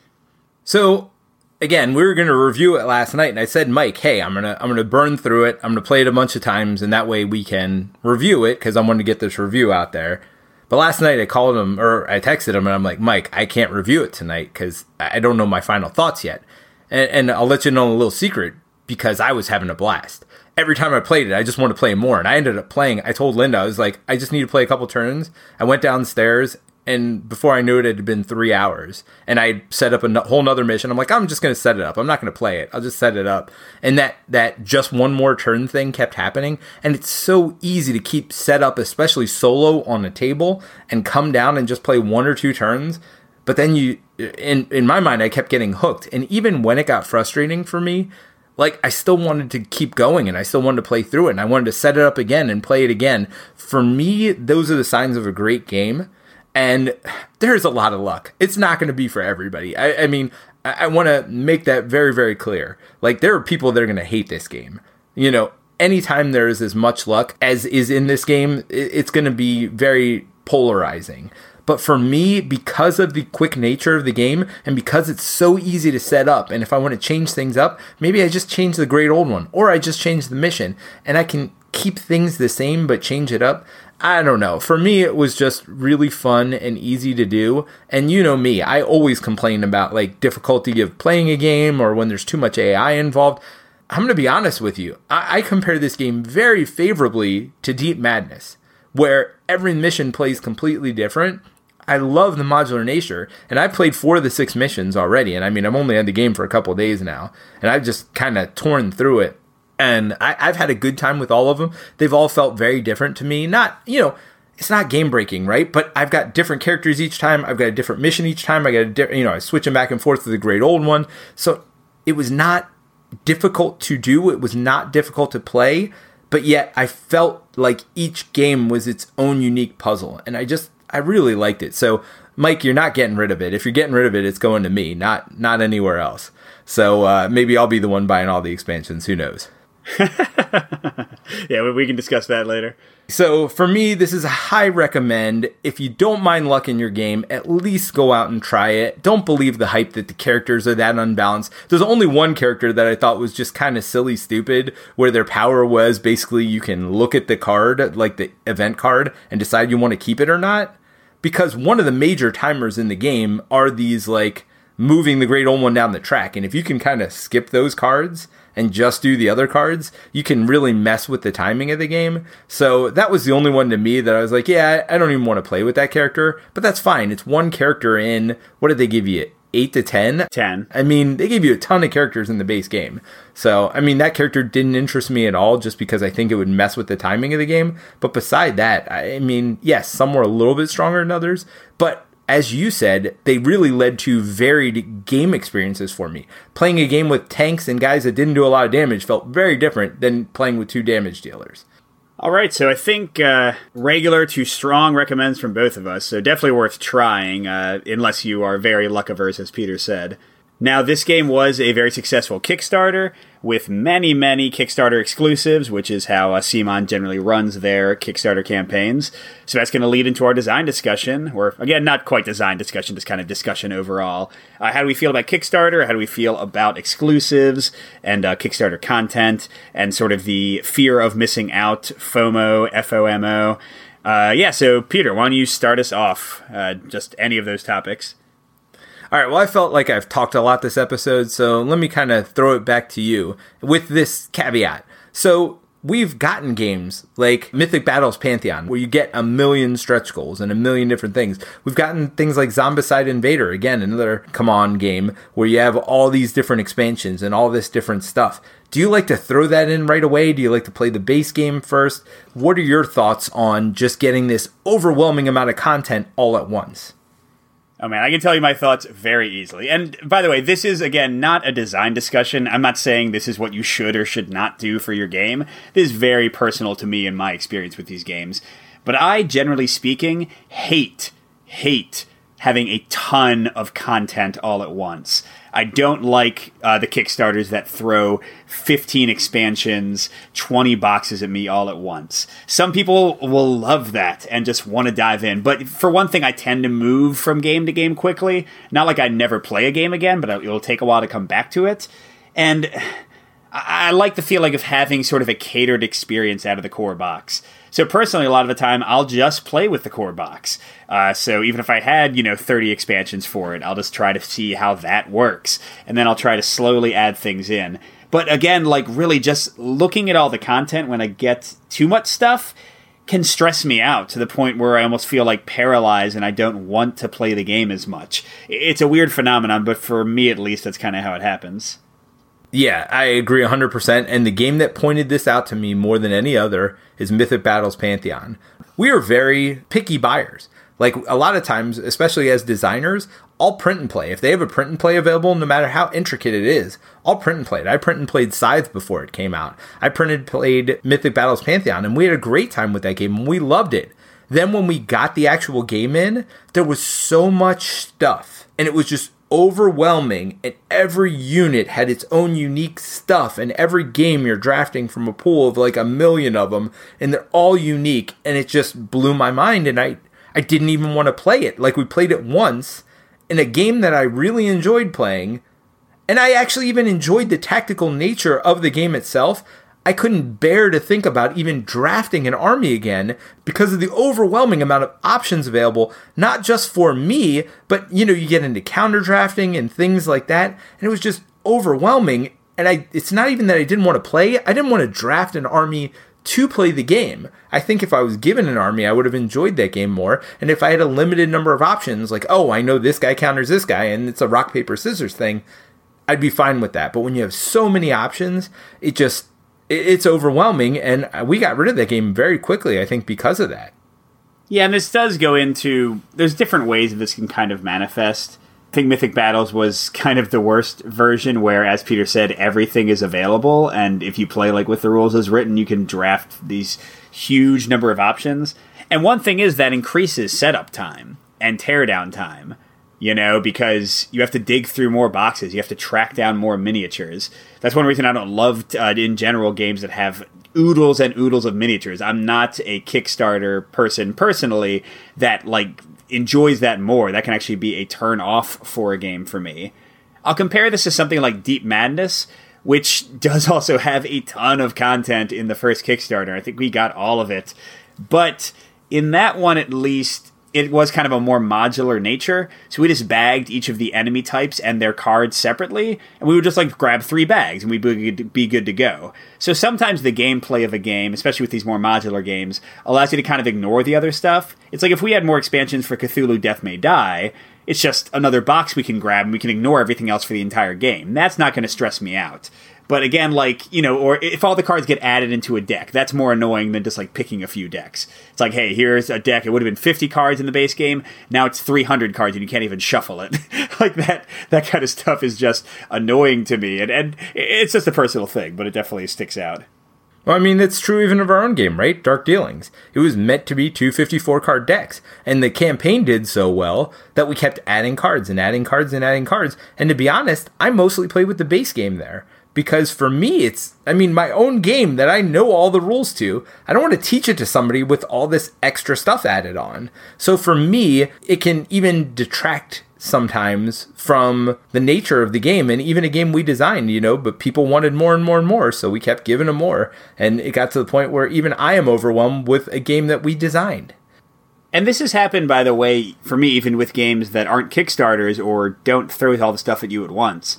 So, again, we were going to review it last night, and I said, Mike, hey, I'm gonna I'm gonna burn through it. I'm gonna play it a bunch of times, and that way we can review it because I wanted to get this review out there. But last night I called him or I texted him, and I'm like, Mike, I can't review it tonight because I don't know my final thoughts yet. And, and I'll let you know a little secret because I was having a blast every time I played it, I just wanted to play more. And I ended up playing. I told Linda, I was like, I just need to play a couple turns. I went downstairs and before I knew it, it had been three hours. And I set up a whole nother mission. I'm like, I'm just going to set it up. I'm not going to play it. I'll just set it up. And that that just one more turn thing kept happening. And it's so easy to keep set up, especially solo on a table, and come down and just play one or two turns. But then you, in in my mind, I kept getting hooked. And even when it got frustrating for me, like I still wanted to keep going and I still wanted to play through it and I wanted to set it up again and play it again. For me, those are the signs of a great game. And there's a lot of luck. It's not going to be for everybody. I, I mean, I, I want to make that very, very clear. Like, there are people that are going to hate this game. You know, anytime there is as much luck as is in this game, it's going to be very polarizing. But for me, because of the quick nature of the game and because it's so easy to set up, and if I want to change things up, maybe I just change the great old one or I just change the mission and I can keep things the same but change it up. I don't know. For me, it was just really fun and easy to do. And you know me, I always complain about like difficulty of playing a game or when there's too much AI involved. I'm going to be honest with you. I-, I compare this game very favorably to Deep Madness, where every mission plays completely different I love the modular nature, and I've played four of the six missions already. And I mean, I'm only on the game for a couple days now, and I've just kind of torn through it. And I, have had a good time with all of them. They've all felt very different to me. Not, you know, it's not game breaking, right? But I've got different characters each time. I've got a different mission each time. I got a, di- you know, I switch them back and forth to the great old one. So it was not difficult to do. It was not difficult to play, but yet I felt like each game was its own unique puzzle, and I just I really liked it. So, Mike, you're not getting rid of it. If you're getting rid of it, it's going to me, not not anywhere else. So uh, maybe I'll be the one buying all the expansions. Who knows? yeah, we can discuss that later. So for me, this is a high recommend. If you don't mind luck in your game, at least go out and try it. Don't believe the hype that the characters are that unbalanced. There's only one character that I thought was just kind of silly stupid, where their power was basically you can look at the card, like the event card, and decide you want to keep it or not because one of the major timers in the game are these like moving the great old one down the track. And if you can kind of skip those cards and just do the other cards, you can really mess with the timing of the game. So that was the only one to me that I was like, yeah, I don't even want to play with that character, but that's fine. It's one character in, what did they give you? Eight to ten. Ten. I mean, they gave you a ton of characters in the base game. So, I mean, that character didn't interest me at all just because I think it would mess with the timing of the game. But beside that, I mean, yes, some were a little bit stronger than others, but as you said, they really led to varied game experiences for me. Playing a game with tanks and guys that didn't do a lot of damage felt very different than playing with two damage dealers. All right, so I think uh, regular to strong recommends from both of us, so definitely worth trying, uh, unless you are very luck averse, as Peter said. Now, this game was a very successful Kickstarter with many, many Kickstarter exclusives, which is how uh, CMON generally runs their Kickstarter campaigns. So that's going to lead into our design discussion, or again, not quite design discussion, just kind of discussion overall. Uh, how do we feel about Kickstarter? How do we feel about exclusives and uh, Kickstarter content and sort of the fear of missing out, FOMO, FOMO? Uh, yeah, so Peter, why don't you start us off? Uh, just any of those topics. All right, well, I felt like I've talked a lot this episode, so let me kind of throw it back to you with this caveat. So, we've gotten games like Mythic Battles Pantheon, where you get a million stretch goals and a million different things. We've gotten things like Zombicide Invader, again, another CMON game where you have all these different expansions and all this different stuff. Do you like to throw that in right away? Do you like to play the base game first? What are your thoughts on just getting this overwhelming amount of content all at once? Oh man, I can tell you my thoughts very easily. And by the way, this is again not a design discussion. I'm not saying this is what you should or should not do for your game. This is very personal to me and my experience with these games. But I, generally speaking, hate, hate having a ton of content all at once. I don't like uh, the Kickstarters that throw 15 expansions, 20 boxes at me all at once. Some people will love that and just want to dive in. But for one thing, I tend to move from game to game quickly. Not like I never play a game again, but it will take a while to come back to it. And I like the feeling of having sort of a catered experience out of the core box. So personally, a lot of the time, I'll just play with the core box. Uh, so even if I had, you know, 30 expansions for it, I'll just try to see how that works. And then I'll try to slowly add things in. But again, like really just looking at all the content when I get too much stuff can stress me out to the point where I almost feel like paralyzed and I don't want to play the game as much. It's a weird phenomenon, but for me at least, that's kind of how it happens. Yeah, I agree 100%. And the game that pointed this out to me more than any other is Mythic Battles Pantheon. We are very picky buyers. Like a lot of times, especially as designers, I'll print and play. If they have a print and play available, no matter how intricate it is, I'll print and play it. I print and played Scythe before it came out. I printed played Mythic Battles Pantheon, and we had a great time with that game, and we loved it. Then when we got the actual game in, there was so much stuff, and it was just overwhelming and every unit had its own unique stuff and every game you're drafting from a pool of like a million of them and they're all unique and it just blew my mind and I I didn't even want to play it. Like we played it once in a game that I really enjoyed playing and I actually even enjoyed the tactical nature of the game itself I couldn't bear to think about even drafting an army again because of the overwhelming amount of options available, not just for me, but you know, you get into counter drafting and things like that. And it was just overwhelming. And I it's not even that I didn't want to play, I didn't want to draft an army to play the game. I think if I was given an army, I would have enjoyed that game more. And if I had a limited number of options, like, oh, I know this guy counters this guy, and it's a rock, paper, scissors thing, I'd be fine with that. But when you have so many options, it just it's overwhelming, and we got rid of that game very quickly. I think because of that. Yeah, and this does go into there's different ways that this can kind of manifest. I think Mythic Battles was kind of the worst version, where, as Peter said, everything is available, and if you play like with the rules as written, you can draft these huge number of options. And one thing is that increases setup time and teardown time you know, because you have to dig through more boxes, you have to track down more miniatures. That's one reason I don't love uh, in general games that have oodles and oodles of miniatures. I'm not a Kickstarter person personally that like enjoys that more. That can actually be a turn off for a game for me. I'll compare this to something like Deep Madness, which does also have a ton of content in the first Kickstarter. I think we got all of it. But in that one, at least, it was kind of a more modular nature. So we just bagged each of the enemy types and their cards separately, and we would just like grab three bags and we'd be good to go. So sometimes the gameplay of a game, especially with these more modular games, allows you to kind of ignore the other stuff. It's like if we had more expansions for Cthulhu Death May Die, it's just another box we can grab and we can ignore everything else for the entire game. That's not going to stress me out. But again, like, you know, or if all the cards get added into a deck, that's more annoying than just like picking a few decks. It's like, hey, here's a deck. It would have been 50 cards in the base game. Now it's 300 cards and you can't even shuffle it. like that, that kind of stuff is just annoying to me. And, and it's just a personal thing, but it definitely sticks out. Well, I mean, that's true even of our own game, right? Dark Dealings. It was meant to be two 54 card decks, and the campaign did so well that we kept adding cards and adding cards and adding cards. And to be honest, I mostly played with the base game there because for me it's i mean my own game that i know all the rules to i don't want to teach it to somebody with all this extra stuff added on so for me it can even detract sometimes from the nature of the game and even a game we designed you know but people wanted more and more and more so we kept giving them more and it got to the point where even i am overwhelmed with a game that we designed and this has happened, by the way, for me, even with games that aren't Kickstarters or don't throw all the stuff at you at once.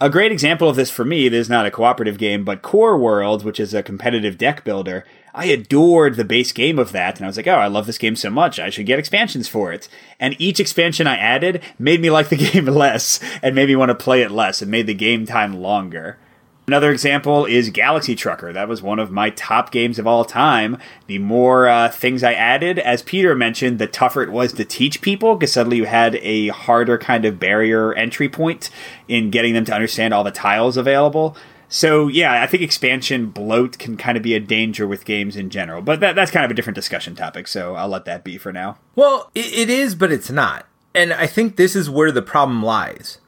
A great example of this for me, is not a cooperative game, but Core World, which is a competitive deck builder, I adored the base game of that, and I was like, oh, I love this game so much, I should get expansions for it. And each expansion I added made me like the game less, and made me want to play it less, and made the game time longer. Another example is Galaxy Trucker. That was one of my top games of all time. The more uh, things I added, as Peter mentioned, the tougher it was to teach people because suddenly you had a harder kind of barrier entry point in getting them to understand all the tiles available. So yeah, I think expansion bloat can kind of be a danger with games in general, but that, that's kind of a different discussion topic. So I'll let that be for now. Well, it, it is, but it's not, and I think this is where the problem lies.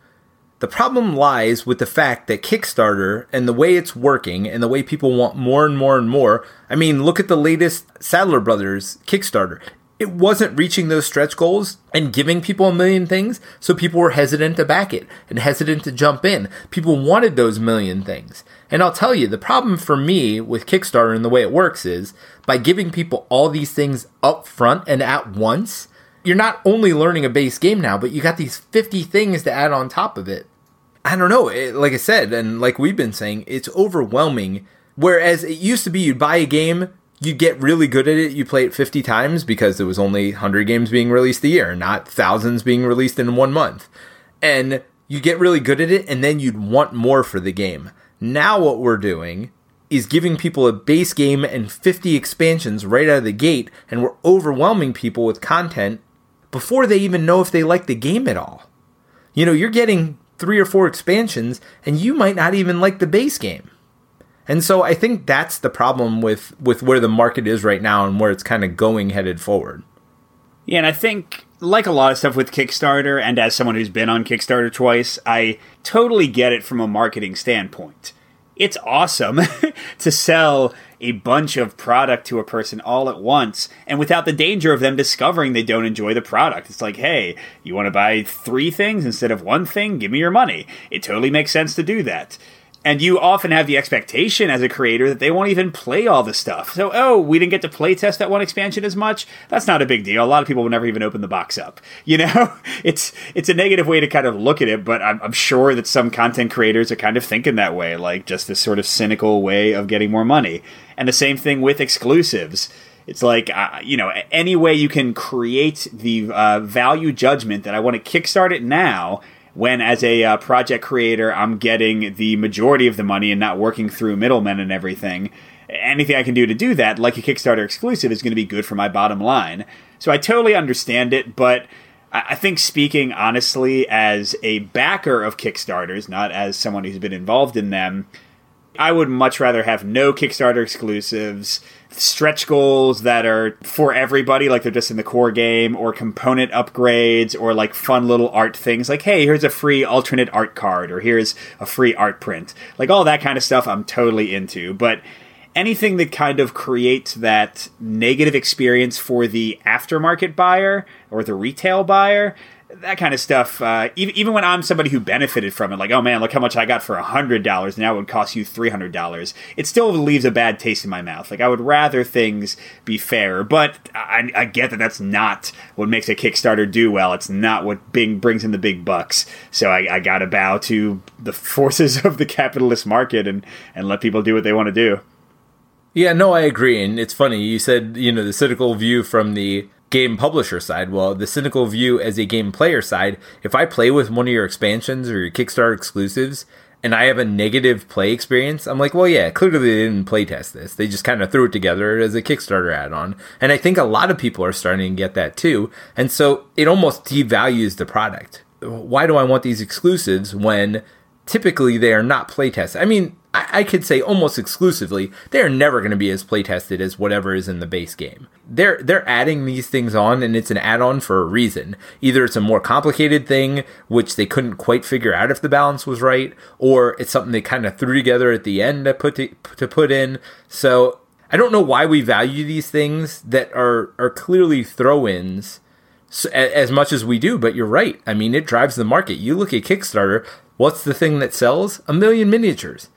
The problem lies with the fact that Kickstarter and the way it's working and the way people want more and more and more. I mean, look at the latest Sadler Brothers Kickstarter. It wasn't reaching those stretch goals and giving people a million things, so people were hesitant to back it and hesitant to jump in. People wanted those million things. And I'll tell you, the problem for me with Kickstarter and the way it works is by giving people all these things up front and at once, you're not only learning a base game now, but you got these 50 things to add on top of it. I don't know. It, like I said, and like we've been saying, it's overwhelming. Whereas it used to be you'd buy a game, you get really good at it. You play it 50 times because there was only 100 games being released a year, not thousands being released in one month. And you get really good at it, and then you'd want more for the game. Now, what we're doing is giving people a base game and 50 expansions right out of the gate, and we're overwhelming people with content before they even know if they like the game at all. You know, you're getting three or four expansions, and you might not even like the base game. And so I think that's the problem with with where the market is right now and where it's kind of going headed forward. Yeah, and I think like a lot of stuff with Kickstarter and as someone who's been on Kickstarter twice, I totally get it from a marketing standpoint. It's awesome to sell a bunch of product to a person all at once and without the danger of them discovering they don't enjoy the product. It's like, hey, you want to buy three things instead of one thing? Give me your money. It totally makes sense to do that. And you often have the expectation as a creator that they won't even play all the stuff. So, oh, we didn't get to play test that one expansion as much. That's not a big deal. A lot of people will never even open the box up. You know, it's it's a negative way to kind of look at it, but I'm, I'm sure that some content creators are kind of thinking that way, like just this sort of cynical way of getting more money. And the same thing with exclusives. It's like, uh, you know, any way you can create the uh, value judgment that I want to kickstart it now when as a uh, project creator i'm getting the majority of the money and not working through middlemen and everything anything i can do to do that like a kickstarter exclusive is going to be good for my bottom line. So i totally understand it but i think speaking honestly as a backer of kickstarters not as someone who's been involved in them I would much rather have no Kickstarter exclusives, stretch goals that are for everybody, like they're just in the core game, or component upgrades, or like fun little art things, like, hey, here's a free alternate art card, or here's a free art print. Like all that kind of stuff I'm totally into. But anything that kind of creates that negative experience for the aftermarket buyer or the retail buyer, that kind of stuff. Uh, even even when I'm somebody who benefited from it, like, oh man, look how much I got for hundred dollars. Now it would cost you three hundred dollars. It still leaves a bad taste in my mouth. Like I would rather things be fair, but I, I get that that's not what makes a Kickstarter do well. It's not what Bing brings in the big bucks. So I, I got to bow to the forces of the capitalist market and and let people do what they want to do. Yeah, no, I agree. And it's funny. You said, you know, the cynical view from the game publisher side. Well, the cynical view as a game player side, if I play with one of your expansions or your Kickstarter exclusives and I have a negative play experience, I'm like, well, yeah, clearly they didn't playtest this. They just kind of threw it together as a Kickstarter add on. And I think a lot of people are starting to get that too. And so it almost devalues the product. Why do I want these exclusives when typically they are not playtested? I mean, I, I could say almost exclusively, they're never going to be as playtested as whatever is in the base game. They're they're adding these things on, and it's an add-on for a reason. Either it's a more complicated thing, which they couldn't quite figure out if the balance was right, or it's something they kind of threw together at the end to put to, to put in. So I don't know why we value these things that are are clearly throw-ins as much as we do, but you're right. I mean, it drives the market. You look at Kickstarter, what's the thing that sells? A million miniatures.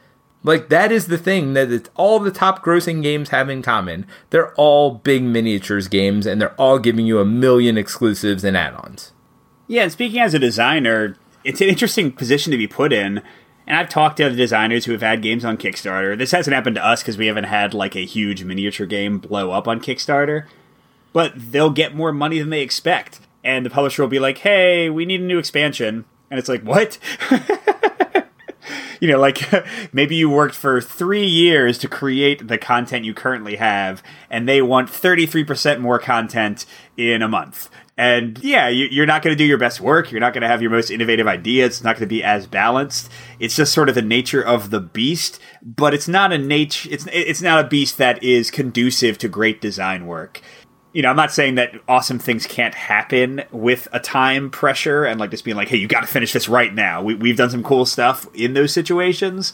Like that is the thing that all the top grossing games have in common. They're all big miniatures games and they're all giving you a million exclusives and add-ons. Yeah, and speaking as a designer, it's an interesting position to be put in. And I've talked to other designers who have had games on Kickstarter. This hasn't happened to us because we haven't had like a huge miniature game blow up on Kickstarter. But they'll get more money than they expect. And the publisher will be like, hey, we need a new expansion. And it's like, what? you know, like maybe you worked for three years to create the content you currently have, and they want 33% more content in a month. And yeah, you're not going to do your best work. You're not going to have your most innovative ideas. It's not going to be as balanced. It's just sort of the nature of the beast, but it's not a nature. It's it's not a beast that is conducive to great design work you know, I'm not saying that awesome things can't happen with a time pressure and like just being like, hey, you got to finish this right now. We, we've done some cool stuff in those situations.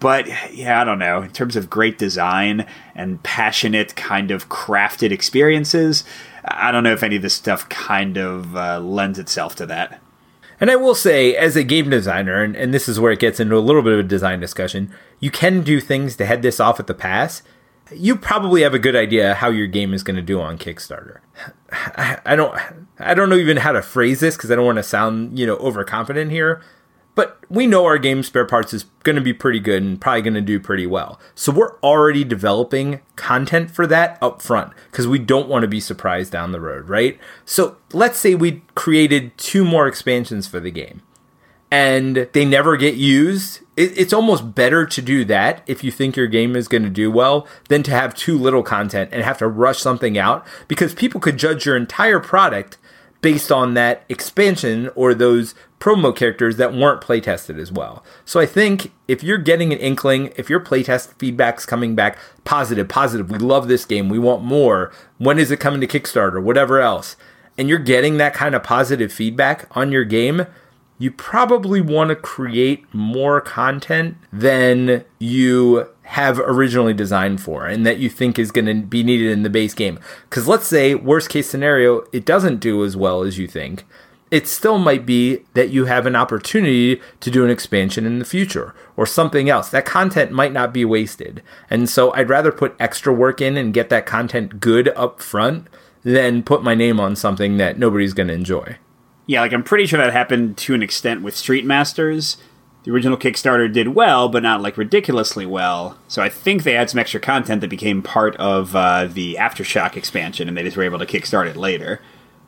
But yeah, I don't know. In terms of great design and passionate, kind of crafted experiences, I don't know if any of this stuff kind of uh, lends itself to that. And I will say, as a game designer, and, and this is where it gets into a little bit of a design discussion, you can do things to head this off at the pass you probably have a good idea how your game is going to do on Kickstarter. I, don't I don't know even how to phrase this because I don't want to sound you know overconfident here, but we know our game spare parts is going to be pretty good and probably going to do pretty well. So we're already developing content for that up front because we don't want to be surprised down the road, right? So let's say we created two more expansions for the game and they never get used. it's almost better to do that if you think your game is going to do well than to have too little content and have to rush something out because people could judge your entire product based on that expansion or those promo characters that weren't playtested as well. So I think if you're getting an inkling, if your playtest feedback's coming back positive, positive, we love this game, we want more, when is it coming to Kickstarter, whatever else, and you're getting that kind of positive feedback on your game, you probably want to create more content than you have originally designed for and that you think is going to be needed in the base game. Because let's say, worst case scenario, it doesn't do as well as you think. It still might be that you have an opportunity to do an expansion in the future or something else. That content might not be wasted. And so I'd rather put extra work in and get that content good up front than put my name on something that nobody's going to enjoy. Yeah, like I'm pretty sure that happened to an extent with Street Masters. The original Kickstarter did well, but not like ridiculously well. So I think they had some extra content that became part of uh, the Aftershock expansion, and they just were able to kickstart it later.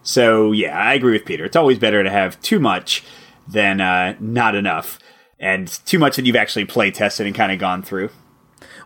So yeah, I agree with Peter. It's always better to have too much than uh, not enough, and too much that you've actually play tested and kind of gone through.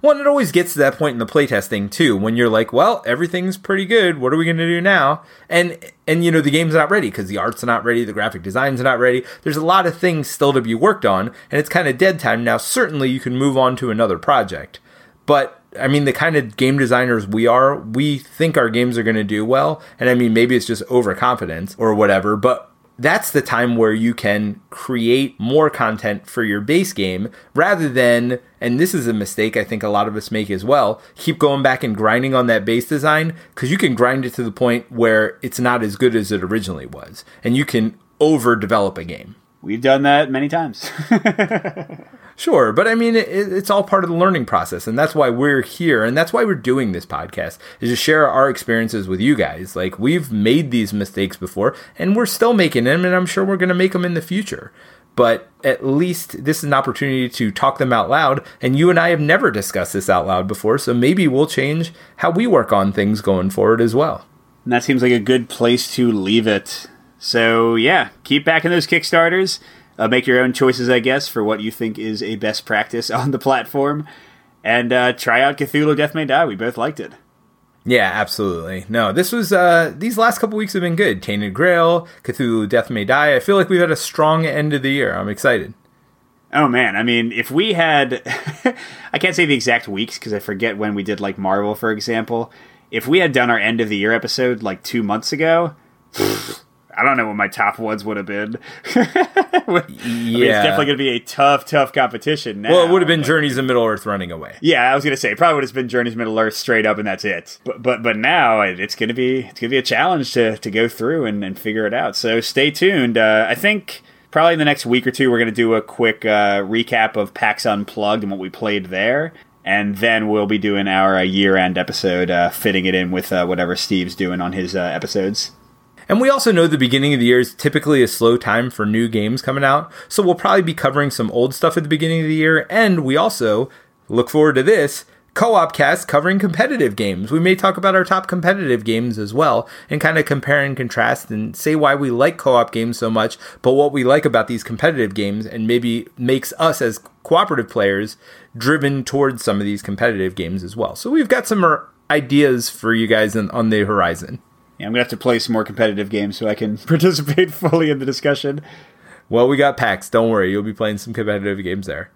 Well, it always gets to that point in the playtesting too, when you're like, well, everything's pretty good. What are we going to do now? And and you know the game's not ready because the art's not ready, the graphic design's not ready. There's a lot of things still to be worked on, and it's kind of dead time now. Certainly, you can move on to another project, but I mean, the kind of game designers we are, we think our games are going to do well. And I mean, maybe it's just overconfidence or whatever, but that's the time where you can create more content for your base game rather than, and this is a mistake I think a lot of us make as well, keep going back and grinding on that base design because you can grind it to the point where it's not as good as it originally was. And you can overdevelop a game. We've done that many times. Sure, but I mean, it, it's all part of the learning process, and that's why we're here, and that's why we're doing this podcast is to share our experiences with you guys. Like we've made these mistakes before, and we're still making them, and I'm sure we're going to make them in the future. But at least this is an opportunity to talk them out loud, and you and I have never discussed this out loud before, so maybe we'll change how we work on things going forward as well. And that seems like a good place to leave it. So yeah, keep backing those Kickstarters uh, make your own choices, I guess, for what you think is a best practice on the platform. And uh, try out Cthulhu Death May Die. We both liked it. Yeah, absolutely. No, this was uh these last couple weeks have been good. Tainted Grail, Cthulhu Death May Die. I feel like we've had a strong end of the year. I'm excited. Oh man, I mean, if we had I can't say the exact weeks cuz I forget when we did like Marvel for example. If we had done our end of the year episode like 2 months ago, I don't know what my top ones would have been. yeah, it's definitely going to be a tough, tough competition. Now. Well, it would have been Journeys of Middle Earth running away. Yeah, I was going to say probably would have been Journeys of Middle Earth straight up, and that's it. But but but now it's going to be it's going to be a challenge to to go through and, and figure it out. So stay tuned. Uh, I think probably in the next week or two we're going to do a quick uh, recap of PAX Unplugged and what we played there. And then we'll be doing our uh, year-end episode, uh, fitting it in with uh, whatever Steve's doing on his uh, episodes. And we also know the beginning of the year is typically a slow time for new games coming out, so we'll probably be covering some old stuff at the beginning of the year, and we also look forward to this co-op cast covering competitive games. We may talk about our top competitive games as well and kind of compare and contrast and say why we like co-op games so much, but what we like about these competitive games and maybe makes us as cooperative players driven towards some of these competitive games as well. So we've got some ideas for you guys on the horizon. Yeah, I'm gonna have to play some more competitive games so I can participate fully in the discussion. Well, we got PAX. Don't worry, you'll be playing some competitive games there.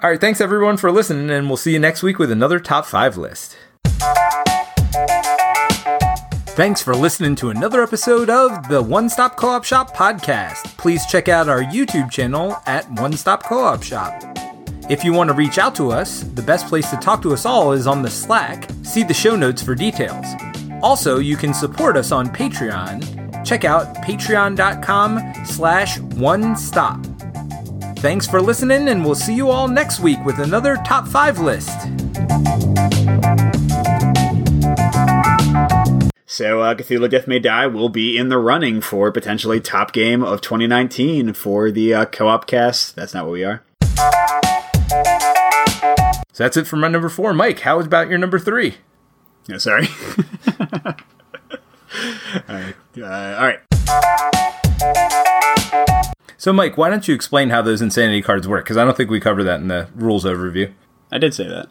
All right, thanks everyone for listening, and we'll see you next week with another top five list. Thanks for listening to another episode of the One Stop Co op Shop podcast. Please check out our YouTube channel at One Stop Co op Shop. If you want to reach out to us, the best place to talk to us all is on the Slack. See the show notes for details. Also, you can support us on Patreon. Check out patreon.com slash one stop. Thanks for listening, and we'll see you all next week with another top five list. So uh, Cthulhu Death May Die will be in the running for potentially top game of 2019 for the uh, co-op cast. That's not what we are. So that's it for my number four. Mike, how about your number three? No, sorry. all right. Uh, all right. So, Mike, why don't you explain how those insanity cards work? Because I don't think we covered that in the rules overview. I did say that.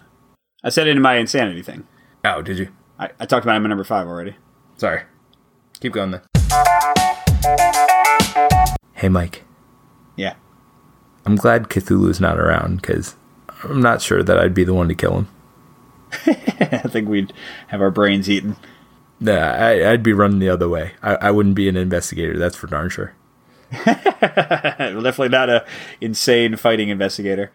I said it in my insanity thing. Oh, did you? I, I talked about him in number five already. Sorry. Keep going then. Hey, Mike. Yeah. I'm glad Cthulhu's not around because I'm not sure that I'd be the one to kill him. I think we'd have our brains eaten. Nah, I, I'd be running the other way. I, I wouldn't be an investigator. That's for darn sure. definitely not a insane fighting investigator.